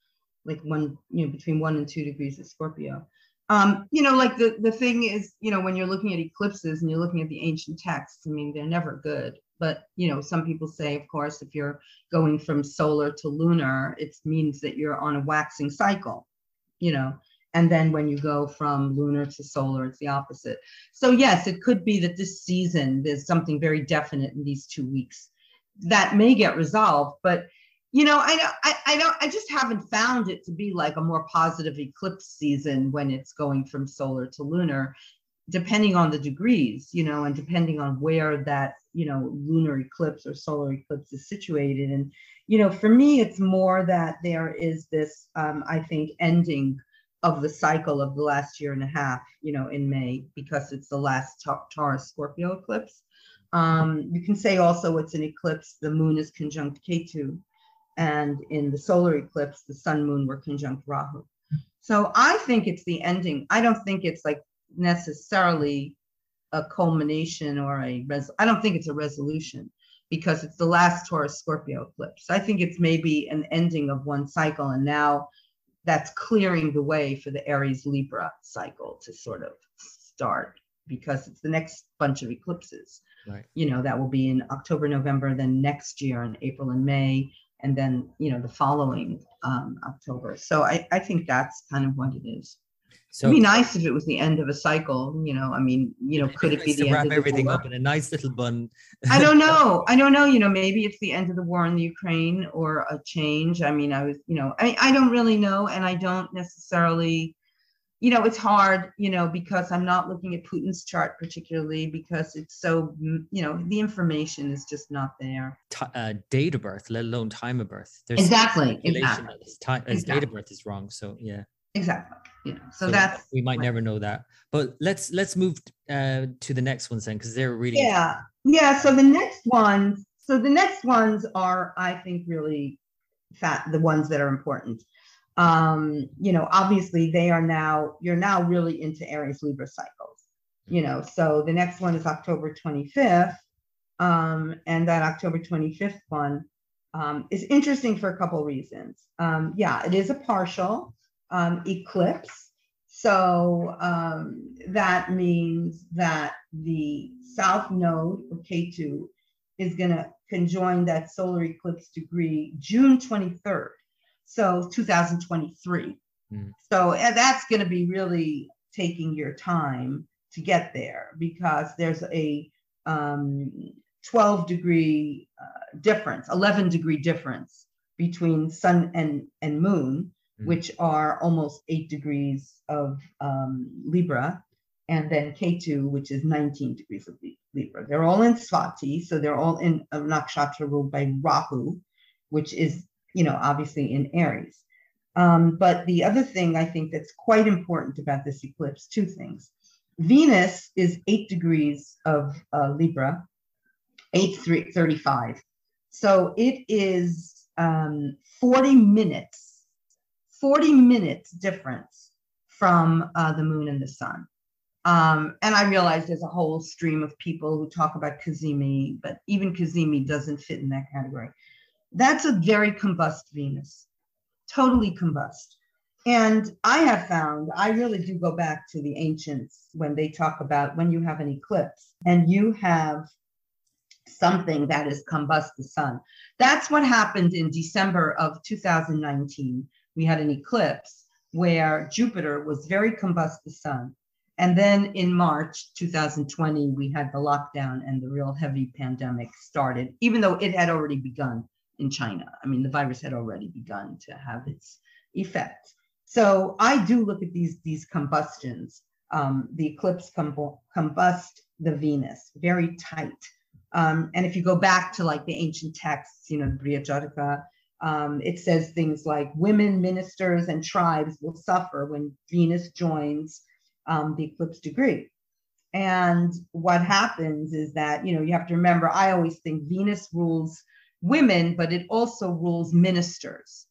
like one, you know, between one and two degrees of Scorpio. Um, you know, like the, the thing is, you know, when you're looking at eclipses and you're looking at the ancient texts, I mean, they're never good. But, you know, some people say, of course, if you're going from solar to lunar, it means that you're on a waxing cycle, you know. And then when you go from lunar to solar, it's the opposite. So, yes, it could be that this season, there's something very definite in these two weeks that may get resolved. But you know, I don't, I, I don't, I just haven't found it to be like a more positive eclipse season when it's going from solar to lunar, depending on the degrees, you know, and depending on where that, you know, lunar eclipse or solar eclipse is situated. And, you know, for me, it's more that there is this, um, I think, ending of the cycle of the last year and a half, you know, in May, because it's the last Taurus Scorpio eclipse. Um, you can say also it's an eclipse, the moon is conjunct Ketu and in the solar eclipse, the sun moon were conjunct Rahu. So I think it's the ending. I don't think it's like necessarily a culmination or a res. I don't think it's a resolution because it's the last Taurus Scorpio eclipse. I think it's maybe an ending of one cycle, and now that's clearing the way for the Aries Libra cycle to sort of start because it's the next bunch of eclipses. Right. You know, that will be in October, November, then next year in April and May, and then you know the following um, October. So I, I think that's kind of what it is. So It'd be nice if it was the end of a cycle. You know, I mean, you know, could it be the wrap end of everything up in a nice little bun? I don't know. I don't know. You know, maybe it's the end of the war in the Ukraine or a change. I mean, I was, you know, I, I don't really know, and I don't necessarily you know, it's hard, you know, because I'm not looking at Putin's chart particularly because it's so, you know, the information is just not there. T- uh, date of birth, let alone time of birth. There's exactly. exactly. His, time, exactly. date of birth is wrong. So yeah. Exactly. Yeah. So, so that's we might never know that. But let's let's move uh, to the next ones then because they're really yeah yeah. So the next ones, so the next ones are I think really fat the ones that are important um, you know, obviously they are now, you're now really into Aries Libra cycles, you know, so the next one is October 25th. Um, and that October 25th one um, is interesting for a couple reasons. Um, yeah, it is a partial um, eclipse. So um, that means that the south node or Ketu is going to conjoin that solar eclipse degree June 23rd so 2023. Mm. So that's going to be really taking your time to get there because there's a um, 12 degree uh, difference, 11 degree difference between sun and, and moon, mm. which are almost eight degrees of um, Libra, and then Ketu, which is 19 degrees of Libra. They're all in Swati, so they're all in a nakshatra ruled by Rahu, which is you know, obviously in Aries. Um, but the other thing I think that's quite important about this eclipse, two things. Venus is eight degrees of uh, Libra, 835. So it is um, 40 minutes, 40 minutes difference from uh, the moon and the sun. Um, and I realize there's a whole stream of people who talk about Cazimi, but even Cazimi doesn't fit in that category. That's a very combust Venus, totally combust. And I have found, I really do go back to the ancients when they talk about when you have an eclipse and you have something that is combust the sun. That's what happened in December of 2019. We had an eclipse where Jupiter was very combust the sun. And then in March 2020, we had the lockdown and the real heavy pandemic started, even though it had already begun in China. I mean, the virus had already begun to have its effect. So I do look at these, these combustions. Um, the eclipse combust the Venus, very tight. Um, and if you go back to like the ancient texts, you know, Brihat Jataka, um, it says things like women, ministers, and tribes will suffer when Venus joins um, the eclipse degree. And what happens is that, you know, you have to remember, I always think Venus rules women, but it also rules ministers.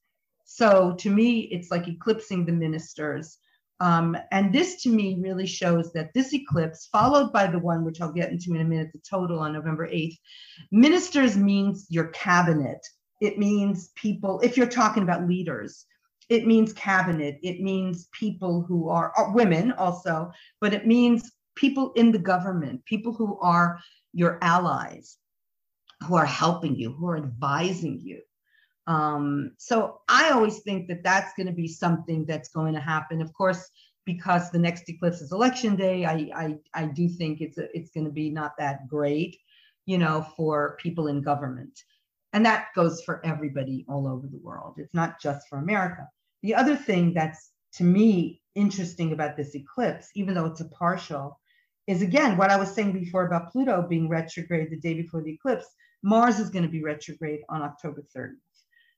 So to me, it's like eclipsing the ministers. Um, and this to me really shows that this eclipse, followed by the one which I'll get into in a minute, the total on November 8th, ministers means your cabinet. It means people, if you're talking about leaders, it means cabinet. It means people who are, are women also, but it means people in the government, people who are your allies who are helping you, who are advising you. Um, so I always think that that's going to be something that's going to happen. Of course, because the next eclipse is election day, I I, I do think it's a, it's going to be not that great, you know, for people in government, and that goes for everybody all over the world. It's not just for America. The other thing that's to me interesting about this eclipse, even though it's a partial, is again what I was saying before about Pluto being retrograde the day before the eclipse. Mars is going to be retrograde on October 30th.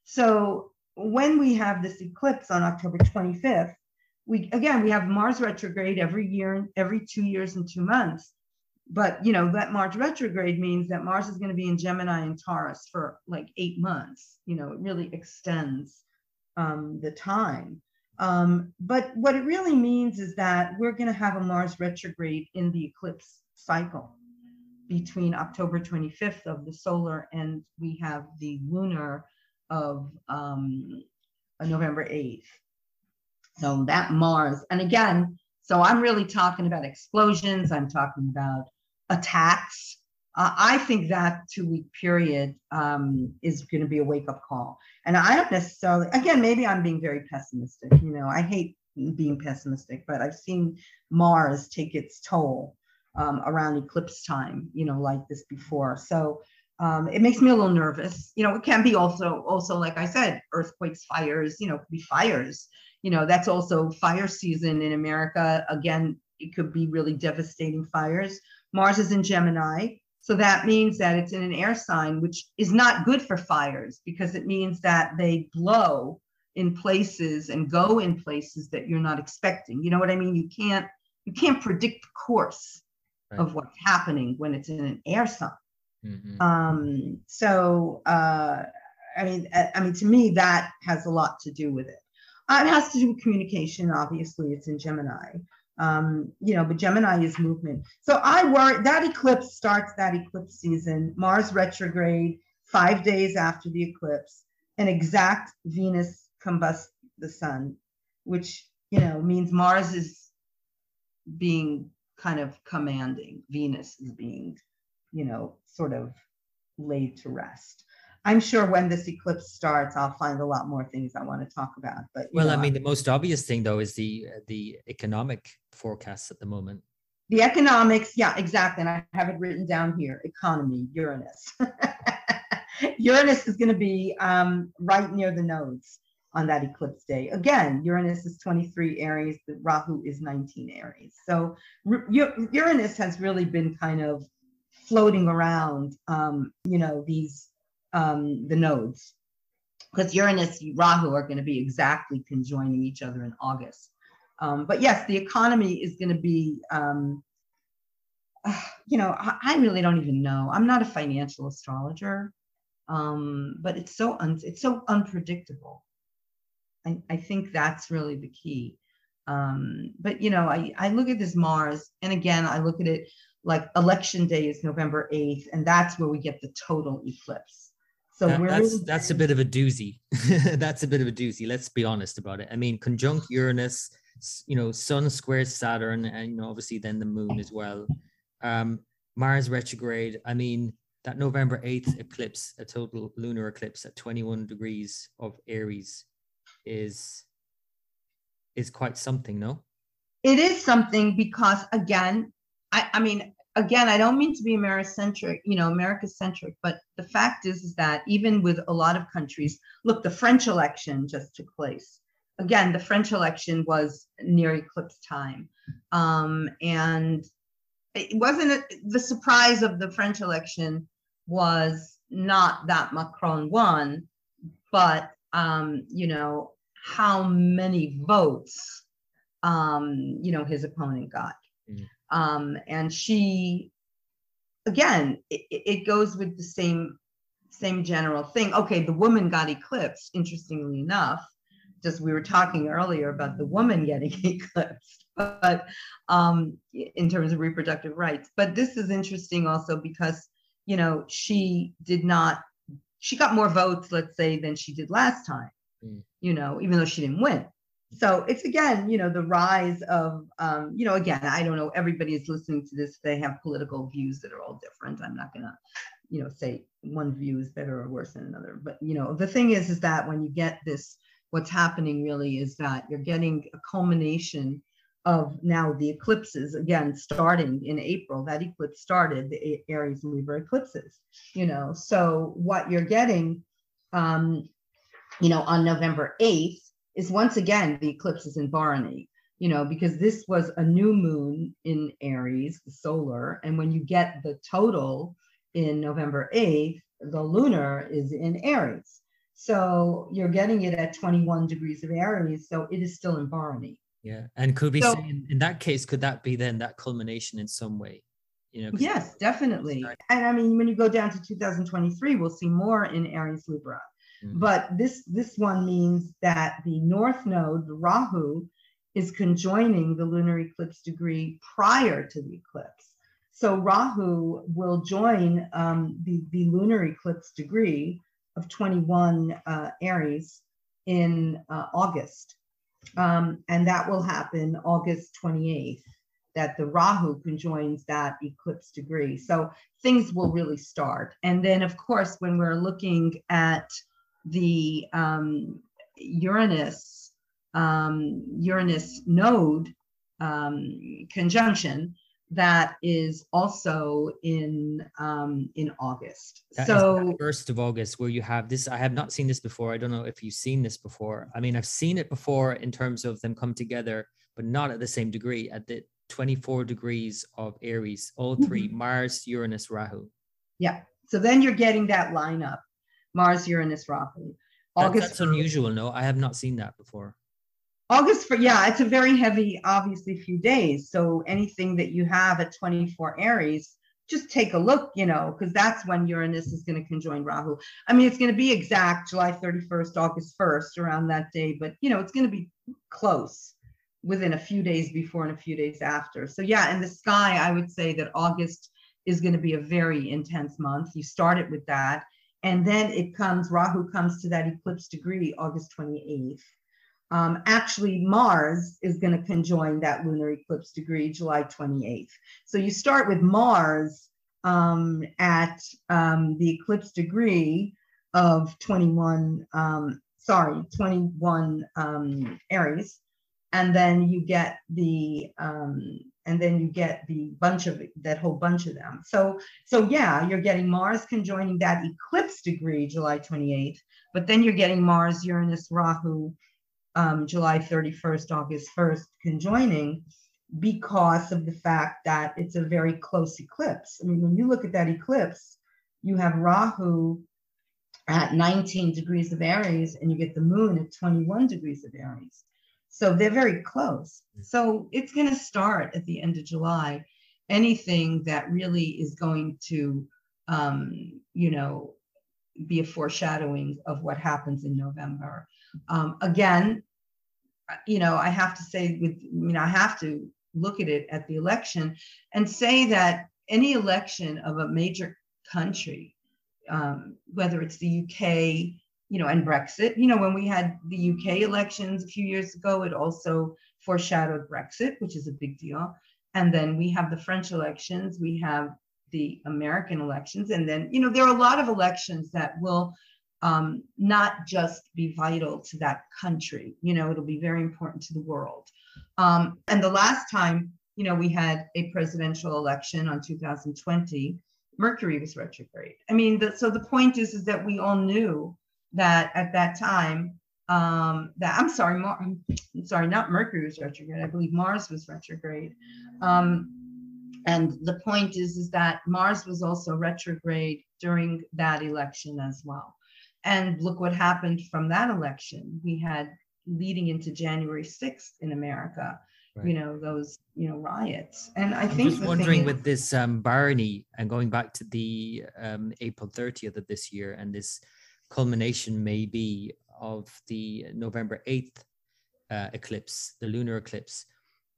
So when we have this eclipse on October 25th, we again we have Mars retrograde every year, every two years and two months. But you know that Mars retrograde means that Mars is going to be in Gemini and Taurus for like eight months. You know, it really extends um, the time. Um, but what it really means is that we're going to have a Mars retrograde in the eclipse cycle between October 25th of the solar and we have the lunar of um, November 8th. So that Mars, and again, so I'm really talking about explosions, I'm talking about attacks, uh, I think that two week period um, is going to be a wake up call. And I don't necessarily, again, maybe I'm being very pessimistic. You know, I hate being pessimistic, but I've seen Mars take its toll um, around eclipse time, you know, like this before. So um, it makes me a little nervous. You know, it can be also, also like I said, earthquakes, fires. You know, could be fires. You know, that's also fire season in America. Again, it could be really devastating fires. Mars is in Gemini. So that means that it's in an air sign, which is not good for fires because it means that they blow in places and go in places that you're not expecting. You know what I mean? You can't you can't predict the course right. of what's happening when it's in an air sign. Mm-hmm. Um, so uh, I mean, I mean, to me, that has a lot to do with it. Uh, it has to do with communication. Obviously, it's in Gemini um, you know, but Gemini is movement. So I worry that eclipse starts that eclipse season, Mars retrograde, five days after the eclipse, an exact Venus combust the sun, which, you know, means Mars is being kind of commanding, Venus is being, you know, sort of laid to rest. I'm sure when this eclipse starts, I'll find a lot more things I want to talk about. But well, know, I mean, the most obvious thing though is the the economic forecasts at the moment. The economics, yeah, exactly. And I have it written down here: economy, Uranus. Uranus is going to be um, right near the nodes on that eclipse day. Again, Uranus is 23 Aries, the Rahu is 19 Aries. So Uranus has really been kind of floating around, um, you know, these um, the nodes because Uranus and Rahu are going to be exactly conjoining each other in August. Um, but yes, the economy is going to be, um, you know, I, I, really don't even know. I'm not a financial astrologer, um, but it's so un- it's so unpredictable. I, I think that's really the key. Um, but you know, I, I look at this Mars, and again, I look at it like election day is November 8th, and that's where we get the total eclipse. So that, that's that's a bit of a doozy. that's a bit of a doozy. Let's be honest about it. I mean, conjunct Uranus, you know, Sun squares Saturn, and you know, obviously then the Moon as well. Um, Mars retrograde. I mean, that November eighth eclipse, a total lunar eclipse at twenty one degrees of Aries, is is quite something. No, it is something because again, I I mean, again, I don't mean to be Americentric, you know, America centric, but the fact is, is that even with a lot of countries, look, the French election just took place. Again, the French election was near eclipse time. Um, and it wasn't a, the surprise of the French election was not that Macron won, but, um, you know, how many votes, um, you know, his opponent got. Um, and she, again, it, it goes with the same same general thing. Okay, the woman got eclipsed, interestingly enough. Just we were talking earlier about the woman getting eclipsed, but um, in terms of reproductive rights. But this is interesting also because, you know, she did not, she got more votes, let's say, than she did last time, mm. you know, even though she didn't win so it's again you know the rise of um, you know again i don't know everybody is listening to this they have political views that are all different. I'm not going to you know say one view is better or worse than another but you know the thing is is that when you get this what's happening really is that you're getting a culmination of now the eclipses again starting in april that eclipse started the aries and libra eclipses you know? So what you're getting um you know on november 8th is once again the eclipse is in Bharani, you know, because this was a new moon in Aries, the solar, and when you get the total in November 8th, the lunar is in Aries. So you're getting it at 21 degrees of Aries, so it is still in Bharani. Yeah, and could we so, say in, in that case, could that be then that culmination in some way? You know, yes, definitely. And I mean, when you go down to 2023, we'll see more in Aries Libra. Mm-hmm. But this this one means that the north node, the Rahu, is conjoining the lunar eclipse degree prior to the eclipse. So Rahu will join um, the, the lunar eclipse degree of 21 uh, Aries in uh, August. Um, and that will happen August 28th. that the Rahu conjoins that eclipse degree. So things will really start. And then, of course, when we're looking at the um, Uranus um, Uranus node um, conjunction, that is also in um, in August. That so first of August, where you have this. I have not seen this before. I don't know if you've seen this before. I mean, I've seen it before in terms of them come together, but not at the same degree. At the 24 degrees of Aries, all 3 mm-hmm. Mars, Uranus, Rahu. Yeah. So then you're getting that lineup Mars, Uranus, Rahu. August. That, that's unusual. No, I have not seen that before. August for yeah, it's a very heavy, obviously, few days. So anything that you have at 24 Aries, just take a look, you know, because that's when Uranus is going to conjoin Rahu. I mean, it's going to be exact July 31st, August 1st, around that day, but you know, it's going to be close within a few days before and a few days after. So yeah, in the sky, I would say that August is going to be a very intense month. You start it with that. And then it comes, Rahu comes to that eclipse degree August 28th. Um, actually, Mars is going to conjoin that lunar eclipse degree July 28th. So you start with Mars um, at um, the eclipse degree of 21, um, sorry, 21 um, Aries, and then you get the um, and then you get the bunch of that whole bunch of them. So so yeah, you're getting Mars conjoining that eclipse degree July 28th, but then you're getting Mars, Uranus, Rahu um, July 31st, August 1st conjoining because of the fact that it's a very close eclipse. I mean, when you look at that eclipse, you have Rahu at 19 degrees of Aries and you get the moon at 21 degrees of Aries. So they're very close. So it's going to start at the end of July. Anything that really is going to, um, you know, be a foreshadowing of what happens in November. Um, again, you know, I have to say, with you know, I have to look at it at the election and say that any election of a major country, um, whether it's the UK, you know, and Brexit, you know, when we had the UK elections a few years ago, it also foreshadowed Brexit, which is a big deal. And then we have the French elections, we have the American elections, and then, you know, there are a lot of elections that will um, not just be vital to that country. You know, it'll be very important to the world. Um, and the last time, you know, we had a presidential election on 2020, Mercury was retrograde. I mean, the, so the point is, is that we all knew that at that time, um, that I'm sorry, Mar- I'm sorry, not Mercury was retrograde. I believe Mars was retrograde. Um, and the point is, is that Mars was also retrograde during that election as well. And look what happened from that election. We had leading into January 6th in America, right. you know, those, you know, riots. And I I'm think just wondering with this um, Bharani and going back to the um, April 30th of this year and this culmination maybe of the November 8th uh, eclipse, the lunar eclipse,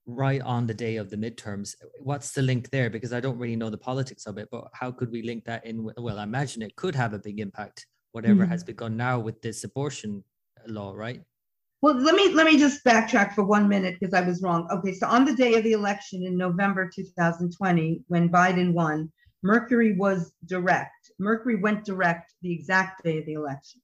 right on the day of the midterms. What's the link there? Because I don't really know the politics of it, but how could we link that in? Well, I imagine it could have a big impact whatever mm-hmm. has begun now with this abortion law, right? Well, let me let me just backtrack for one minute because I was wrong. Okay, so on the day of the election in November 2020, when Biden won, Mercury was direct. Mercury went direct the exact day of the election,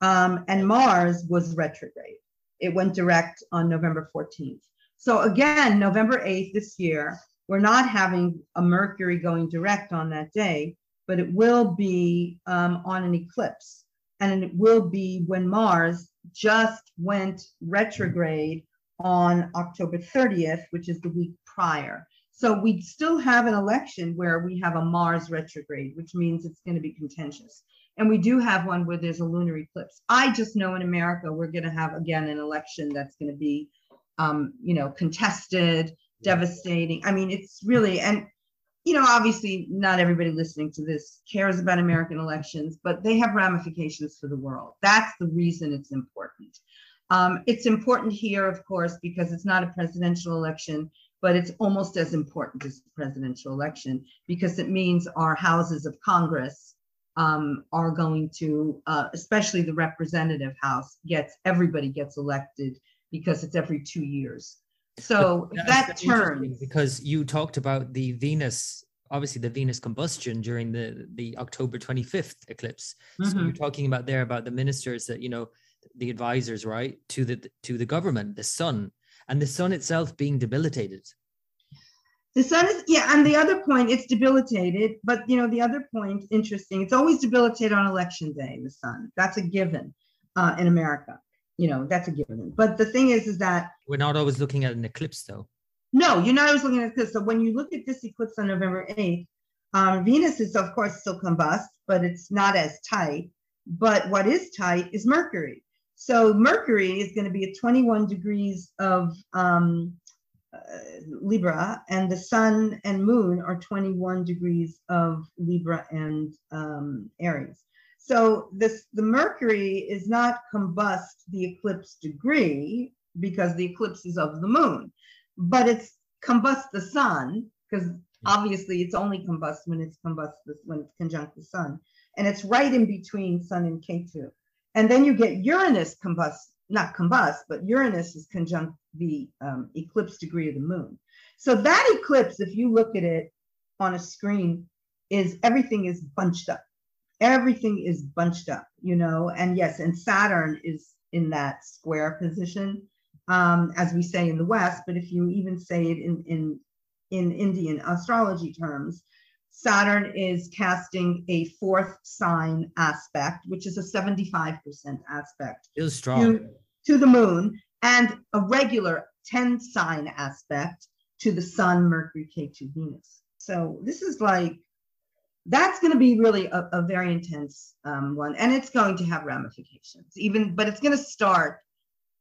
um, and Mars was retrograde. It went direct on November 14th. So again, November 8th this year, we're not having a Mercury going direct on that day but it will be um, on an eclipse. And it will be when Mars just went retrograde on October 30th, which is the week prior. So we still have an election where we have a Mars retrograde, which means it's going to be contentious. And we do have one where there's a lunar eclipse. I just know in America, we're going to have again an election that's going to be, um, you know, contested, devastating. I mean, it's really, and you know, obviously not everybody listening to this cares about American elections, but they have ramifications for the world. That's the reason it's important. Um, it's important here, of course, because it's not a presidential election, but it's almost as important as the presidential election because it means our houses of Congress um, are going to, uh, especially the representative house, gets everybody gets elected because it's every two years. So that turns because you talked about the Venus, obviously the Venus combustion during the the October 25th eclipse. Mm-hmm. So you're talking about there about the ministers that you know the advisors right to the to the government, the sun, and the sun itself being debilitated. The sun is yeah, and the other point, it's debilitated. But you know, the other point, interesting. It's always debilitated on election day. The sun, that's a given uh, in America. You know, that's a given. But the thing is, is that we're not always looking at an eclipse, though. No, you're not always looking at this. So when you look at this eclipse on November 8th, um, Venus is of course still combust, but it's not as tight. But what is tight is Mercury. So Mercury is going to be at 21 degrees of um, uh, Libra, and the sun and moon are 21 degrees of Libra and um, Aries. So this the Mercury is not combust the eclipse degree because the eclipse is of the moon, but it's combust the sun because obviously it's only combust when it's combust when it's conjunct the sun, and it's right in between sun and Ketu. And then you get Uranus combust not combust, but Uranus is conjunct the um, eclipse degree of the moon. So that eclipse, if you look at it on a screen, is everything is bunched up. Everything is bunched up, you know, and yes, and Saturn is in that square position, um, as we say in the West. But if you even say it in in in Indian astrology terms, Saturn is casting a fourth sign aspect, which is a 75% aspect. Feels strong. To, to the moon, and a regular 10 sign aspect to the Sun, Mercury, Ketu, Venus. So this is like, that's going to be really a, a very intense um, one. And it's going to have ramifications, even, but it's going to start,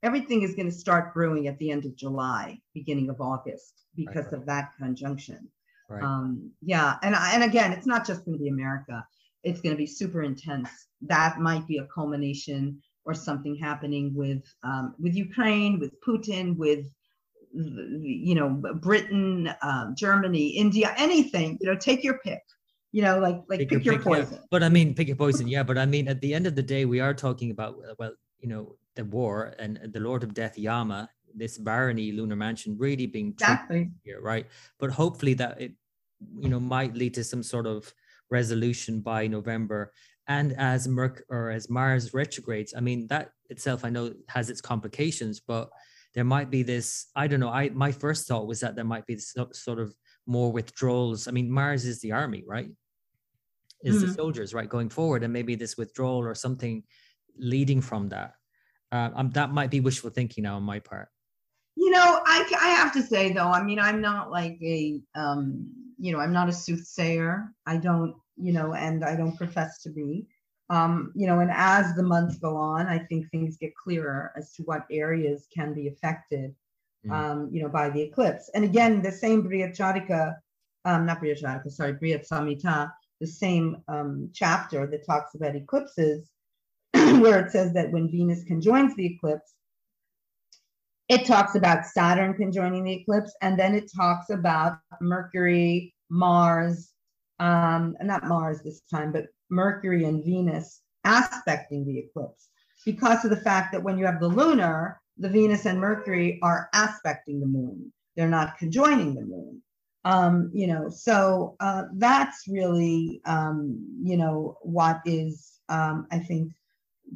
everything is going to start brewing at the end of July, beginning of August, because of that conjunction. Right. Um, yeah, and and again, it's not just going to be America. It's going to be super intense. That might be a culmination or something happening with um, with Ukraine, with Putin, with you know Britain, um, Germany, India, anything. You know, take your pick. You know, like like pick, pick your, pick, poison. Yeah. But I mean, pick your poison. Yeah, but I mean, at the end of the day, we are talking about well, you know, the war and the Lord of Death Yama, this Bharani lunar mansion, really being exactly here, right? But hopefully that it, you know, might lead to some sort of resolution by November and as Merc or as Mars retrogrades, I mean that itself I know has its complications, but there might be this. I don't know. I my first thought was that there might be this sort of more withdrawals. I mean, Mars is the army, right? Is mm-hmm. the soldiers right going forward, and maybe this withdrawal or something leading from that. Uh, um, that might be wishful thinking now on my part. You know, I I have to say though, I mean, I'm not like a um, you know, I'm not a soothsayer. I don't you know, and I don't profess to be. Um, you know, and as the months go on, I think things get clearer as to what areas can be affected, mm. um, you know, by the eclipse. And again, the same Brihat Jataka, um, not Brihat Jataka, sorry, Brihat Samhita, the same um, chapter that talks about eclipses, where it says that when Venus conjoins the eclipse, it talks about Saturn conjoining the eclipse, and then it talks about Mercury, Mars, um, not Mars this time, but Mercury and Venus aspecting the eclipse because of the fact that when you have the lunar, the Venus and Mercury are aspecting the moon. They're not conjoining the moon. Um, you know, so uh, that's really, um, you know, what is, um, I think,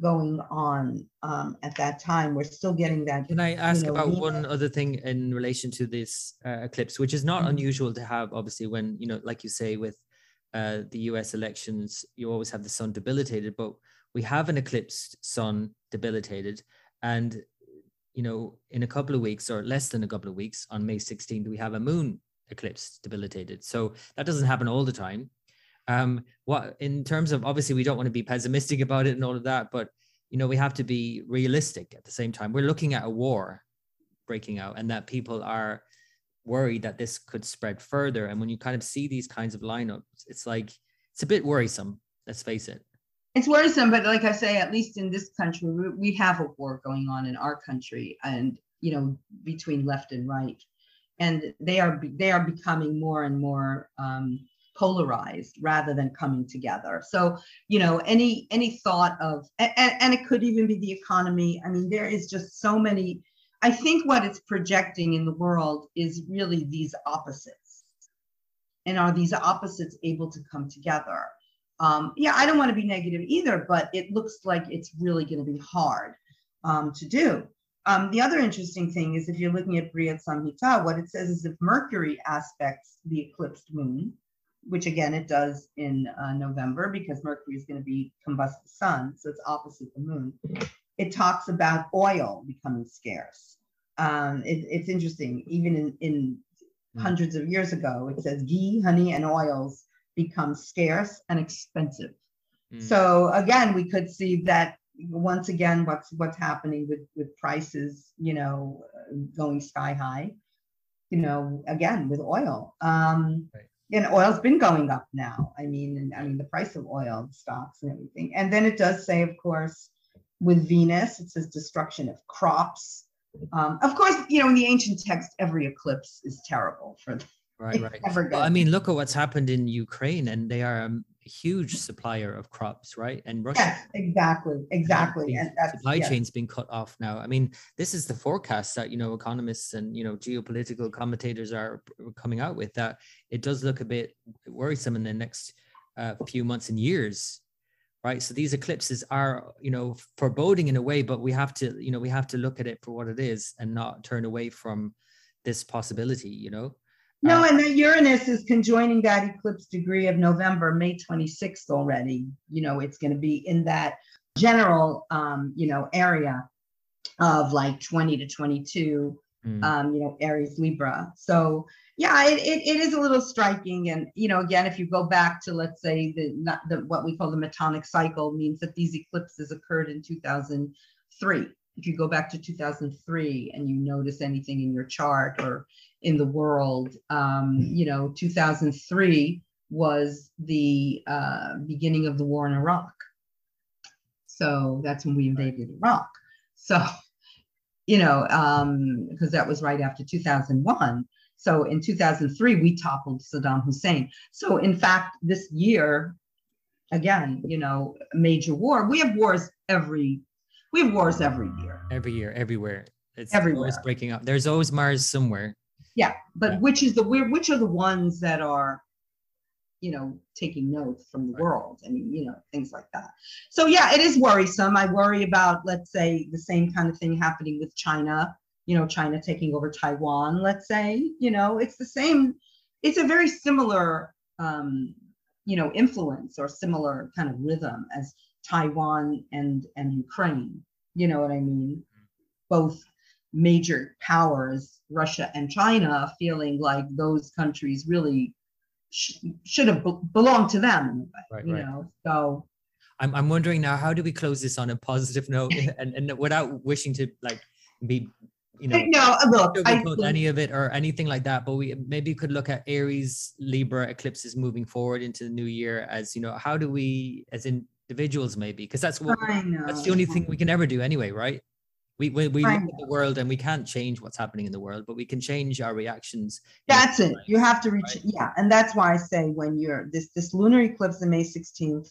going on um, at that time. We're still getting that. Can I ask you know, about one other thing in relation to this uh, eclipse, which is not mm-hmm. unusual to have, obviously, when, you know, like you say, with uh, the US elections, you always have the sun debilitated, but we have an eclipsed sun debilitated. And, you know, in a couple of weeks or less than a couple of weeks on May 16th, we have a moon eclipse debilitated. So that doesn't happen all the time. Um, what in terms of obviously we don't want to be pessimistic about it and all of that, but you know, we have to be realistic at the same time. We're looking at a war breaking out and that people are worried that this could spread further. And when you kind of see these kinds of lineups, it's like it's a bit worrisome. Let's face it. It's worrisome, but like I say, at least in this country, we have a war going on in our country, and you know, between left and right, and they are they are becoming more and more um, polarized rather than coming together. So you know, any any thought of and, and it could even be the economy. I mean, there is just so many I think what it's projecting in the world is really these opposites. And are these opposites able to come together? Um, yeah, I don't want to be negative either, but it looks like it's really going to be hard um, to do. Um, the other interesting thing is if you're looking at Brihad Samhita, what it says is if Mercury aspects the eclipsed moon, which again it does in uh, November because Mercury is going to be combust the sun, so it's opposite the moon. It talks about oil becoming scarce. Um, it, it's interesting, even in, in mm. hundreds of years ago, it says ghee, honey, and oils become scarce and expensive. Mm. So again, we could see that once again what's what's happening with with prices you know going sky high you know again with oil um right. And oil's been going up now. I mean and, i mean the price of oil stocks and everything. And then it does say of course with venus it says destruction of crops. Um, of course you know in the ancient text every eclipse is terrible for right right. well, i mean look at what's happened in ukraine and they are um, huge supplier of crops, right? And Russia. Yes, exactly, exactly. And supply yes. chains being cut off now. I mean, this is the forecast that you know economists and you know geopolitical commentators are coming out with. That it does look a bit worrisome in the next uh, few months and years, right? So these eclipses are you know foreboding in a way, but we have to you know we have to look at it for what it is and not turn away from this possibility. You know. No, uh, and that Uranus is conjoining that eclipse degree of November, May 26th already. You know, it's going to be in that general, um, you know, area of like 20 to 22, mm. um, you know, Aries Libra. So yeah, it, it, it is a little striking. And, you know, again, if you go back to, let's say the, not the, what we call the metonic cycle means that these eclipses occurred in 2003 if you go back to 2003 and you notice anything in your chart or in the world, um, you know, 2003 was the uh, beginning of the war in Iraq. So that's when we invaded Iraq. So, you know, because um, that was right after 2001. So in 2003, we toppled Saddam Hussein. So in fact, this year, again, you know, major war. We have wars every we have wars every year. Every year, everywhere. It's everywhere. always breaking up. There's always Mars somewhere. Yeah, but yeah. which is the which are the ones that are, you know, taking notes from the right. world? I mean, you know, things like that. So yeah, it is worrisome. I worry about, let's say, the same kind of thing happening with China. You know, China taking over Taiwan. Let's say, you know, it's the same. It's a very similar, um, you know, influence or similar kind of rhythm as Taiwan and and Ukraine. You know what I mean? Both major powers, Russia and China, feeling like those countries really sh- should have be- belonged to them. Right, you right. know, so. I'm, I'm wondering now, how do we close this on a positive note and, and without wishing to like be you know no uh, look I any of it or anything like that but we maybe could look at aries libra eclipses moving forward into the new year as you know how do we as in individuals maybe because that's what that's the only thing we can ever do anyway right we we, we look at the world and we can't change what's happening in the world but we can change our reactions that's it. You have to reach right? yeah and that's why i say when you're this this lunar eclipse on may 16th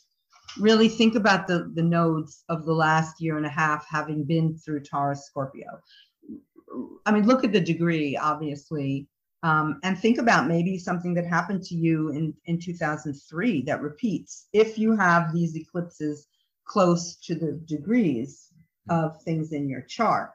really think about the the nodes of the last year and a half having been through taurus scorpio. I mean look at the degree obviously um, and think about maybe something that happened to you in, in 2003 that repeats. If you have these eclipses close to the degrees of things in your chart.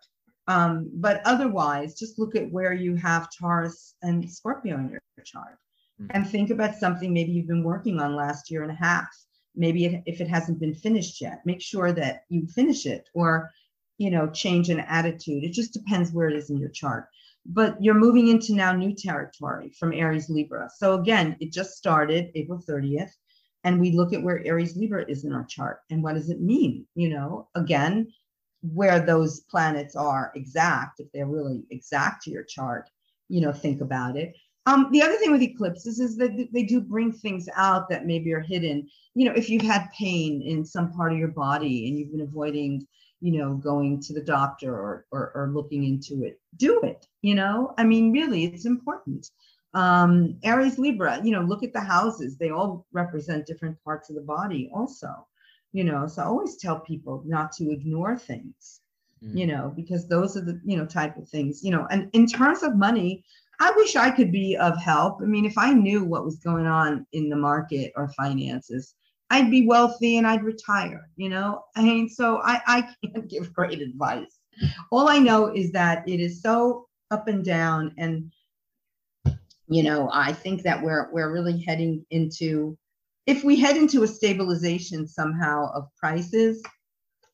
Um, but otherwise, just look at where you have Taurus and Scorpio in your chart mm-hmm. and think about something maybe you've been working on last year and a half. Maybe it, if it hasn't been finished yet, make sure that you finish it or, you know, change an attitude. It just depends where it is in your chart but you're moving into now new territory from Aries Libra. So again, it just started April 30th, and we look at where Aries Libra is in our chart and what does it mean? You know, again, where those planets are exact, if they're really exact to your chart, you know, think about it. Um, the other thing with eclipses is that they do bring things out that maybe are hidden. You know, if you've had pain in some part of your body and you've been avoiding you know, going to the doctor or, or, or looking into it. Do it, you know, I mean, really, it's important. Um, Aries Libra, you know, look at the houses. They all represent different parts of the body, also, you know. So I always tell people not to ignore things. mm. you know, because those are the, you know, type of things, you know, and in terms of money, I wish I could be of help. I mean, if I knew what was going on in the market or finances, I'd be wealthy and I'd retire, you know? I mean, so I, I can't give great advice. All I know is that it is so up and down and you know, I think that we're we're really heading into if we head into a stabilization somehow of prices,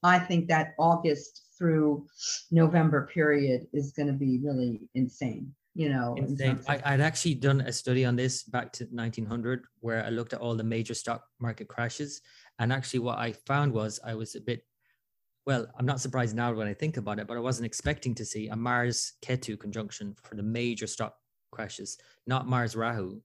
I think that August through November period is going to be really insane. You know, insane. I, I'd actually done a study on this back to 1900 where I looked at all the major stock market crashes. And actually, what I found was I was a bit, well, I'm not surprised now when I think about it, but I wasn't expecting to see a Mars Ketu conjunction for the major stock crashes, not Mars Rahu.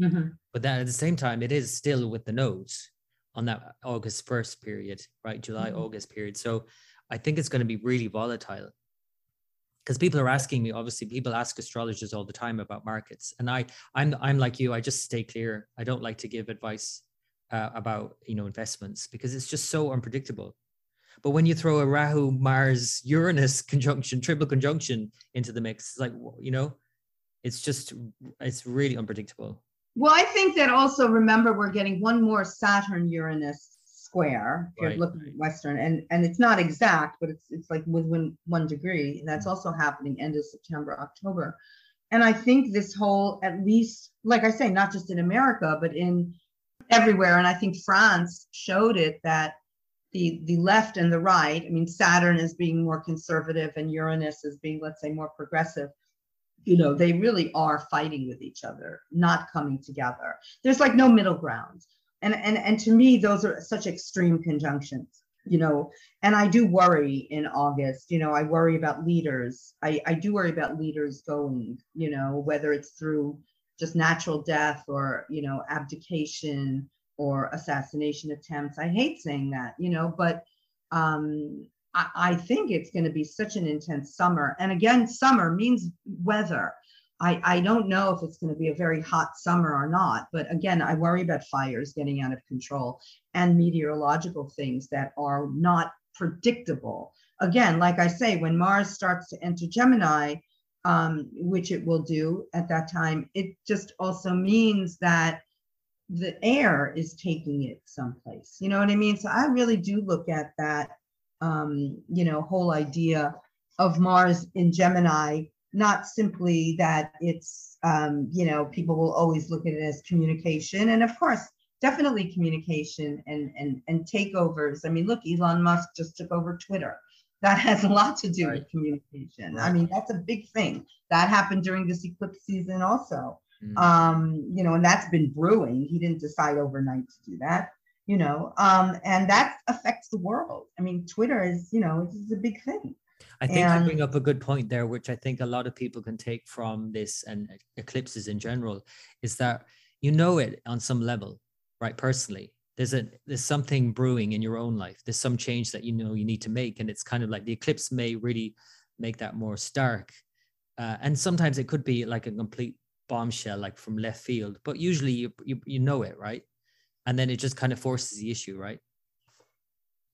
Mm-hmm. But then at the same time, it is still with the nodes on that August 1st period, right? July, mm-hmm. August period. So I think it's going to be really volatile because people are asking me obviously people ask astrologers all the time about markets and i i'm i'm like you i just stay clear i don't like to give advice uh, about you know investments because it's just so unpredictable but when you throw a rahu mars uranus conjunction triple conjunction into the mix it's like you know it's just it's really unpredictable well i think that also remember we're getting one more saturn uranus square if right. you're looking at western and and it's not exact but it's it's like within one degree and that's mm. also happening end of september october and i think this whole at least like i say not just in america but in everywhere and i think france showed it that the the left and the right i mean saturn is being more conservative and uranus is being let's say more progressive you know they really are fighting with each other not coming together. There's like no middle ground. And and and to me those are such extreme conjunctions you know? And i do worry in august you know i worry about leaders. I i do worry about leaders going you know whether it's through just natural death or you know abdication or assassination attempts. I hate saying that you know but um I, think it's going to be such an intense summer. And again, summer means weather. I, I don't know if it's going to be a very hot summer or not, but again, I worry about fires getting out of control and meteorological things that are not predictable. Again, like I say, when Mars starts to enter Gemini, um, which it will do at that time, it just also means that the air is taking it someplace. You know what I mean? So I really do look at that um, you know, whole idea of Mars in Gemini, not simply that it's, um, you know, people will always look at it as communication. And of course, definitely communication and, and, and takeovers. I mean, look, Elon Musk just took over Twitter. That has a lot to do right. with communication. Right. I mean, that's a big thing. That happened during this eclipse season also. Mm-hmm. Um, you know, and that's been brewing. He didn't decide overnight to do that you know, um, and that affects the world. I mean, Twitter is, you know, it's a big thing. I think and, I bring up a good point there, which I think a lot of people can take from this and eclipses in general, is that you know it on some level, right? Personally, there's a there's something brewing in your own life. There's some change that you know you need to make, and it's kind of like the eclipse may really make that more stark. Uh, and sometimes it could be like a complete bombshell, like from left field. But usually you you, you know it, right? And then it just kind of forces the issue, right?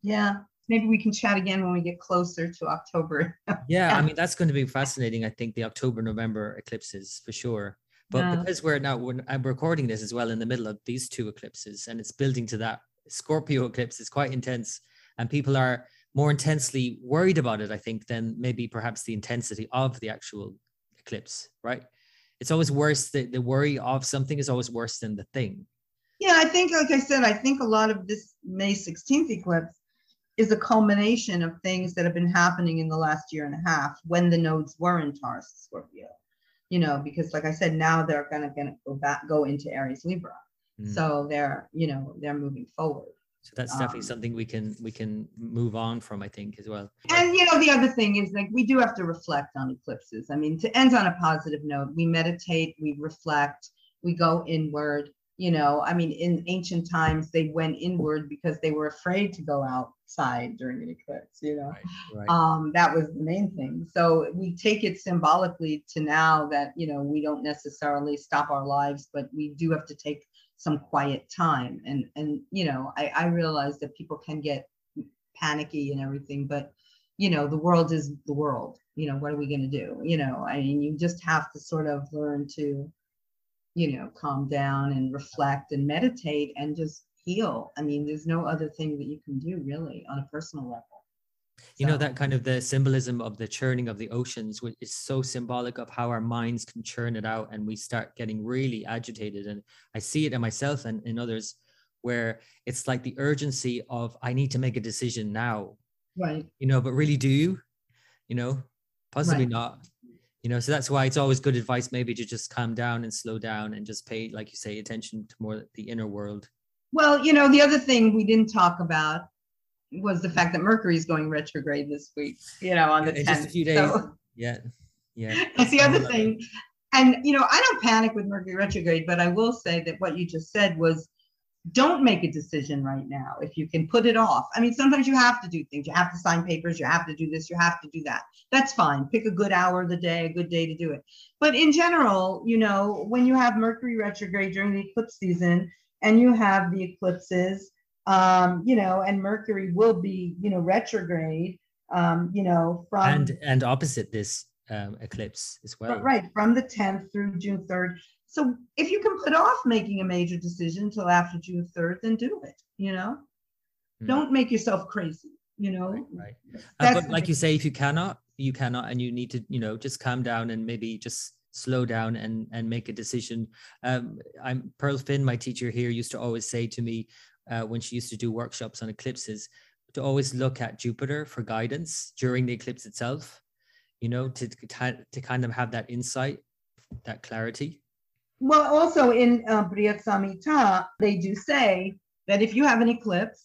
Yeah, maybe we can chat again when we get closer to October. yeah, I mean that's going to be fascinating. I think the October November eclipses for sure. But yeah. because we're now when I'm recording this as well in the middle of these two eclipses, and it's building to that Scorpio eclipse is quite intense, and people are more intensely worried about it, I think, than maybe perhaps the intensity of the actual eclipse, right? It's always worse. The, the worry of something is always worse than the thing. Yeah, I think, like I said, I think a lot of this May 16th eclipse is a culmination of things that have been happening in the last year and a half when the nodes were in Taurus Scorpio. You know, because like I said, now they're gonna, gonna go back, go into Aries Libra. Mm. So they're, you know, they're moving forward. So that's definitely um, something we can we can move on from, I think, as well. And you know, the other thing is like we do have to reflect on eclipses. I mean, to end on a positive note, we meditate, we reflect, we go inward you know i mean in ancient times they went inward because they were afraid to go outside during an eclipse you know right, right. um that was the main thing so we take it symbolically to now that you know we don't necessarily stop our lives but we do have to take some quiet time and and you know i i realize that people can get panicky and everything but you know, the world is the world. You know, what are we going to do? You know, I mean, you just have to sort of learn to, you know, calm down and reflect and meditate and just heal. I mean, there's no other thing that you can do really on a personal level. You know, that kind of the symbolism of the churning of the oceans, which is so symbolic of how our minds can churn it out and we start getting really agitated. And I see it in myself and in others where it's like the urgency of, I need to make a decision now. Right. You know, but really, do you? You know, possibly right. not. You know, so that's why it's always good advice, maybe to just calm down and slow down and just pay, like you say, attention to more the inner world. Well, you know, the other thing we didn't talk about was the fact that Mercury is going retrograde this week, you know, on the in 10th. just a few days. So, yeah. Yeah. That's the other thing. And, you know, I don't panic with Mercury retrograde, but I will say that what you just said was don't make a decision right now if you can put it off. I mean, sometimes you have to do things. You have to sign papers. You have to do this. You have to do that. That's fine. Pick a good hour of the day, a good day to do it. But in general, you know, when you have Mercury retrograde during the eclipse season and you have the eclipses, um, you know, and Mercury will be, you know, retrograde, um, you know, from and and opposite this um, eclipse as well. Right, from the 10th through June 3rd. So if you can put off making a major decision until after June 3rd, then do it. You know, mm. don't make yourself crazy. You know, right. right. Uh, but like you say, if you cannot, you cannot, and you need to, you know, just calm down and maybe just slow down and and make a decision. Um, I'm Pearl Finn, my teacher here, used to always say to me, uh, when she used to do workshops on eclipses to always look at Jupiter for guidance during the eclipse itself, you know, to, to kind of have that insight, that clarity. Well, also in uh, Samhita, they do say that if you have an eclipse,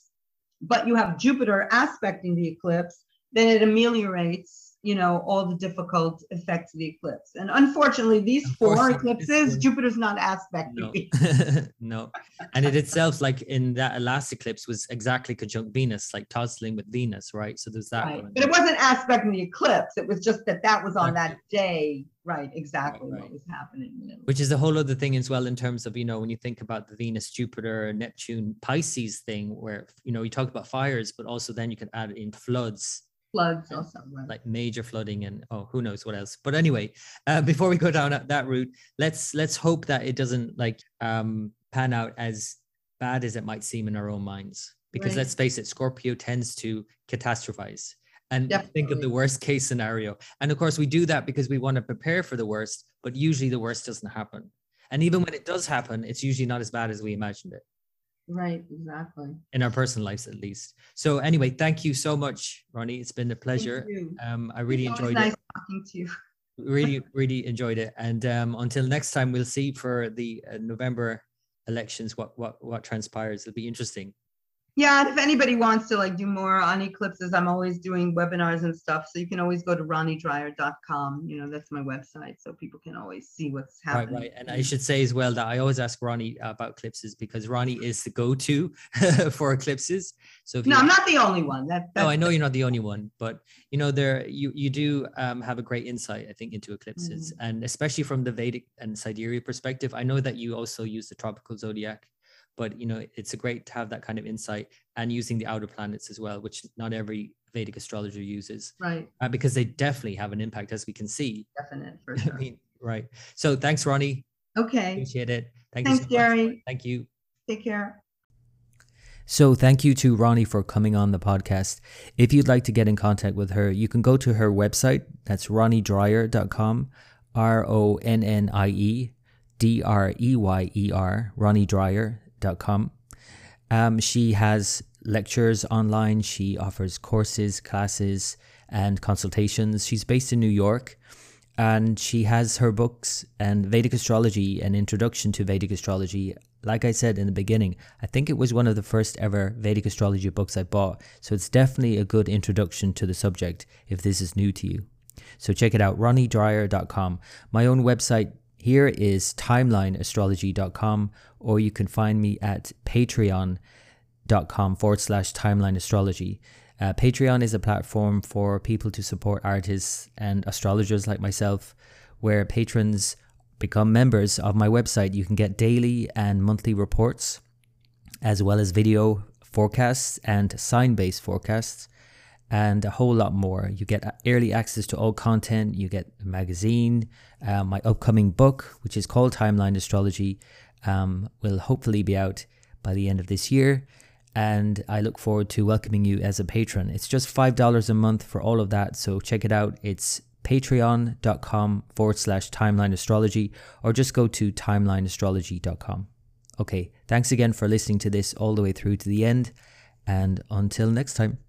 but you have Jupiter aspecting the eclipse, then it ameliorates you know all the difficult effects of the eclipse. And unfortunately these four eclipses jupiter's not aspecting. No. no. And it itself like in that last eclipse was exactly conjunct venus like tussling with venus right? So there's that right. but it wasn't aspecting the eclipse. It was just that that was on that day. Right exactly right, right. what was happening which is a whole other thing as well in terms of you know when you think about the venus jupiter neptune pisces thing where you know you talk about fires but also then you can add in floods floods also right? like major flooding and oh who knows what else but anyway uh, before we go down that route let's let's hope that it doesn't like um pan out as bad as it might seem in our own minds because right. let's face it scorpio tends to catastrophize and Definitely. think of the worst case scenario and of course we do that because we want to prepare for the worst but usually the worst doesn't happen and even when it does happen it's usually not as bad as we imagined it Right, exactly. In our personal lives, at least. So, anyway, thank you so much, Ronnie. It's been a pleasure. Um, I really it's enjoyed nice it. talking to you. really, really enjoyed it. And um, until next time, we'll see for the uh, November elections what what what transpires. It'll be interesting yeah and if anybody wants to like do more on eclipses i'm always doing webinars and stuff so you can always go to ronniedreyer.com you know that's my website so people can always see what's happening right right and i should say as well that i always ask ronnie about eclipses because ronnie is the go-to for eclipses so no i'm not the only one that, no i know you're not the only one but you know there you you do um, have a great insight i think into eclipses mm-hmm. and especially from the vedic and sidereal perspective i know that you also use the tropical zodiac but you know it's a great to have that kind of insight and using the outer planets as well which not every vedic astrologer uses right. uh, because they definitely have an impact as we can see. Definite for sure. I mean, right. So thanks ronnie. Okay. Appreciate it. Thank thanks you so gary much. thank you. Take care. So, thank you to Ronnie for coming on the podcast. If you'd like to get in contact with her, you can go to her website. That's ronniedreyer.com, R O N N I E D R E Y E R, Ronnie Um, she has lectures online, she offers courses, classes, and consultations. She's based in New York and she has her books and Vedic astrology, an introduction to Vedic astrology. Like I said in the beginning, I think it was one of the first ever Vedic astrology books I bought. So it's definitely a good introduction to the subject if this is new to you. So check it out, ronniedreyer.com. My own website, here is timelineastrology.com, or you can find me at patreon.com forward slash timeline astrology. Uh, Patreon is a platform for people to support artists and astrologers like myself, where patrons become members of my website. You can get daily and monthly reports, as well as video forecasts and sign based forecasts. And a whole lot more. You get early access to all content, you get a magazine, uh, my upcoming book, which is called Timeline Astrology, um, will hopefully be out by the end of this year. And I look forward to welcoming you as a patron. It's just $5 a month for all of that. So check it out. It's patreon.com forward slash timeline astrology or just go to timelineastrology.com. Okay, thanks again for listening to this all the way through to the end. And until next time.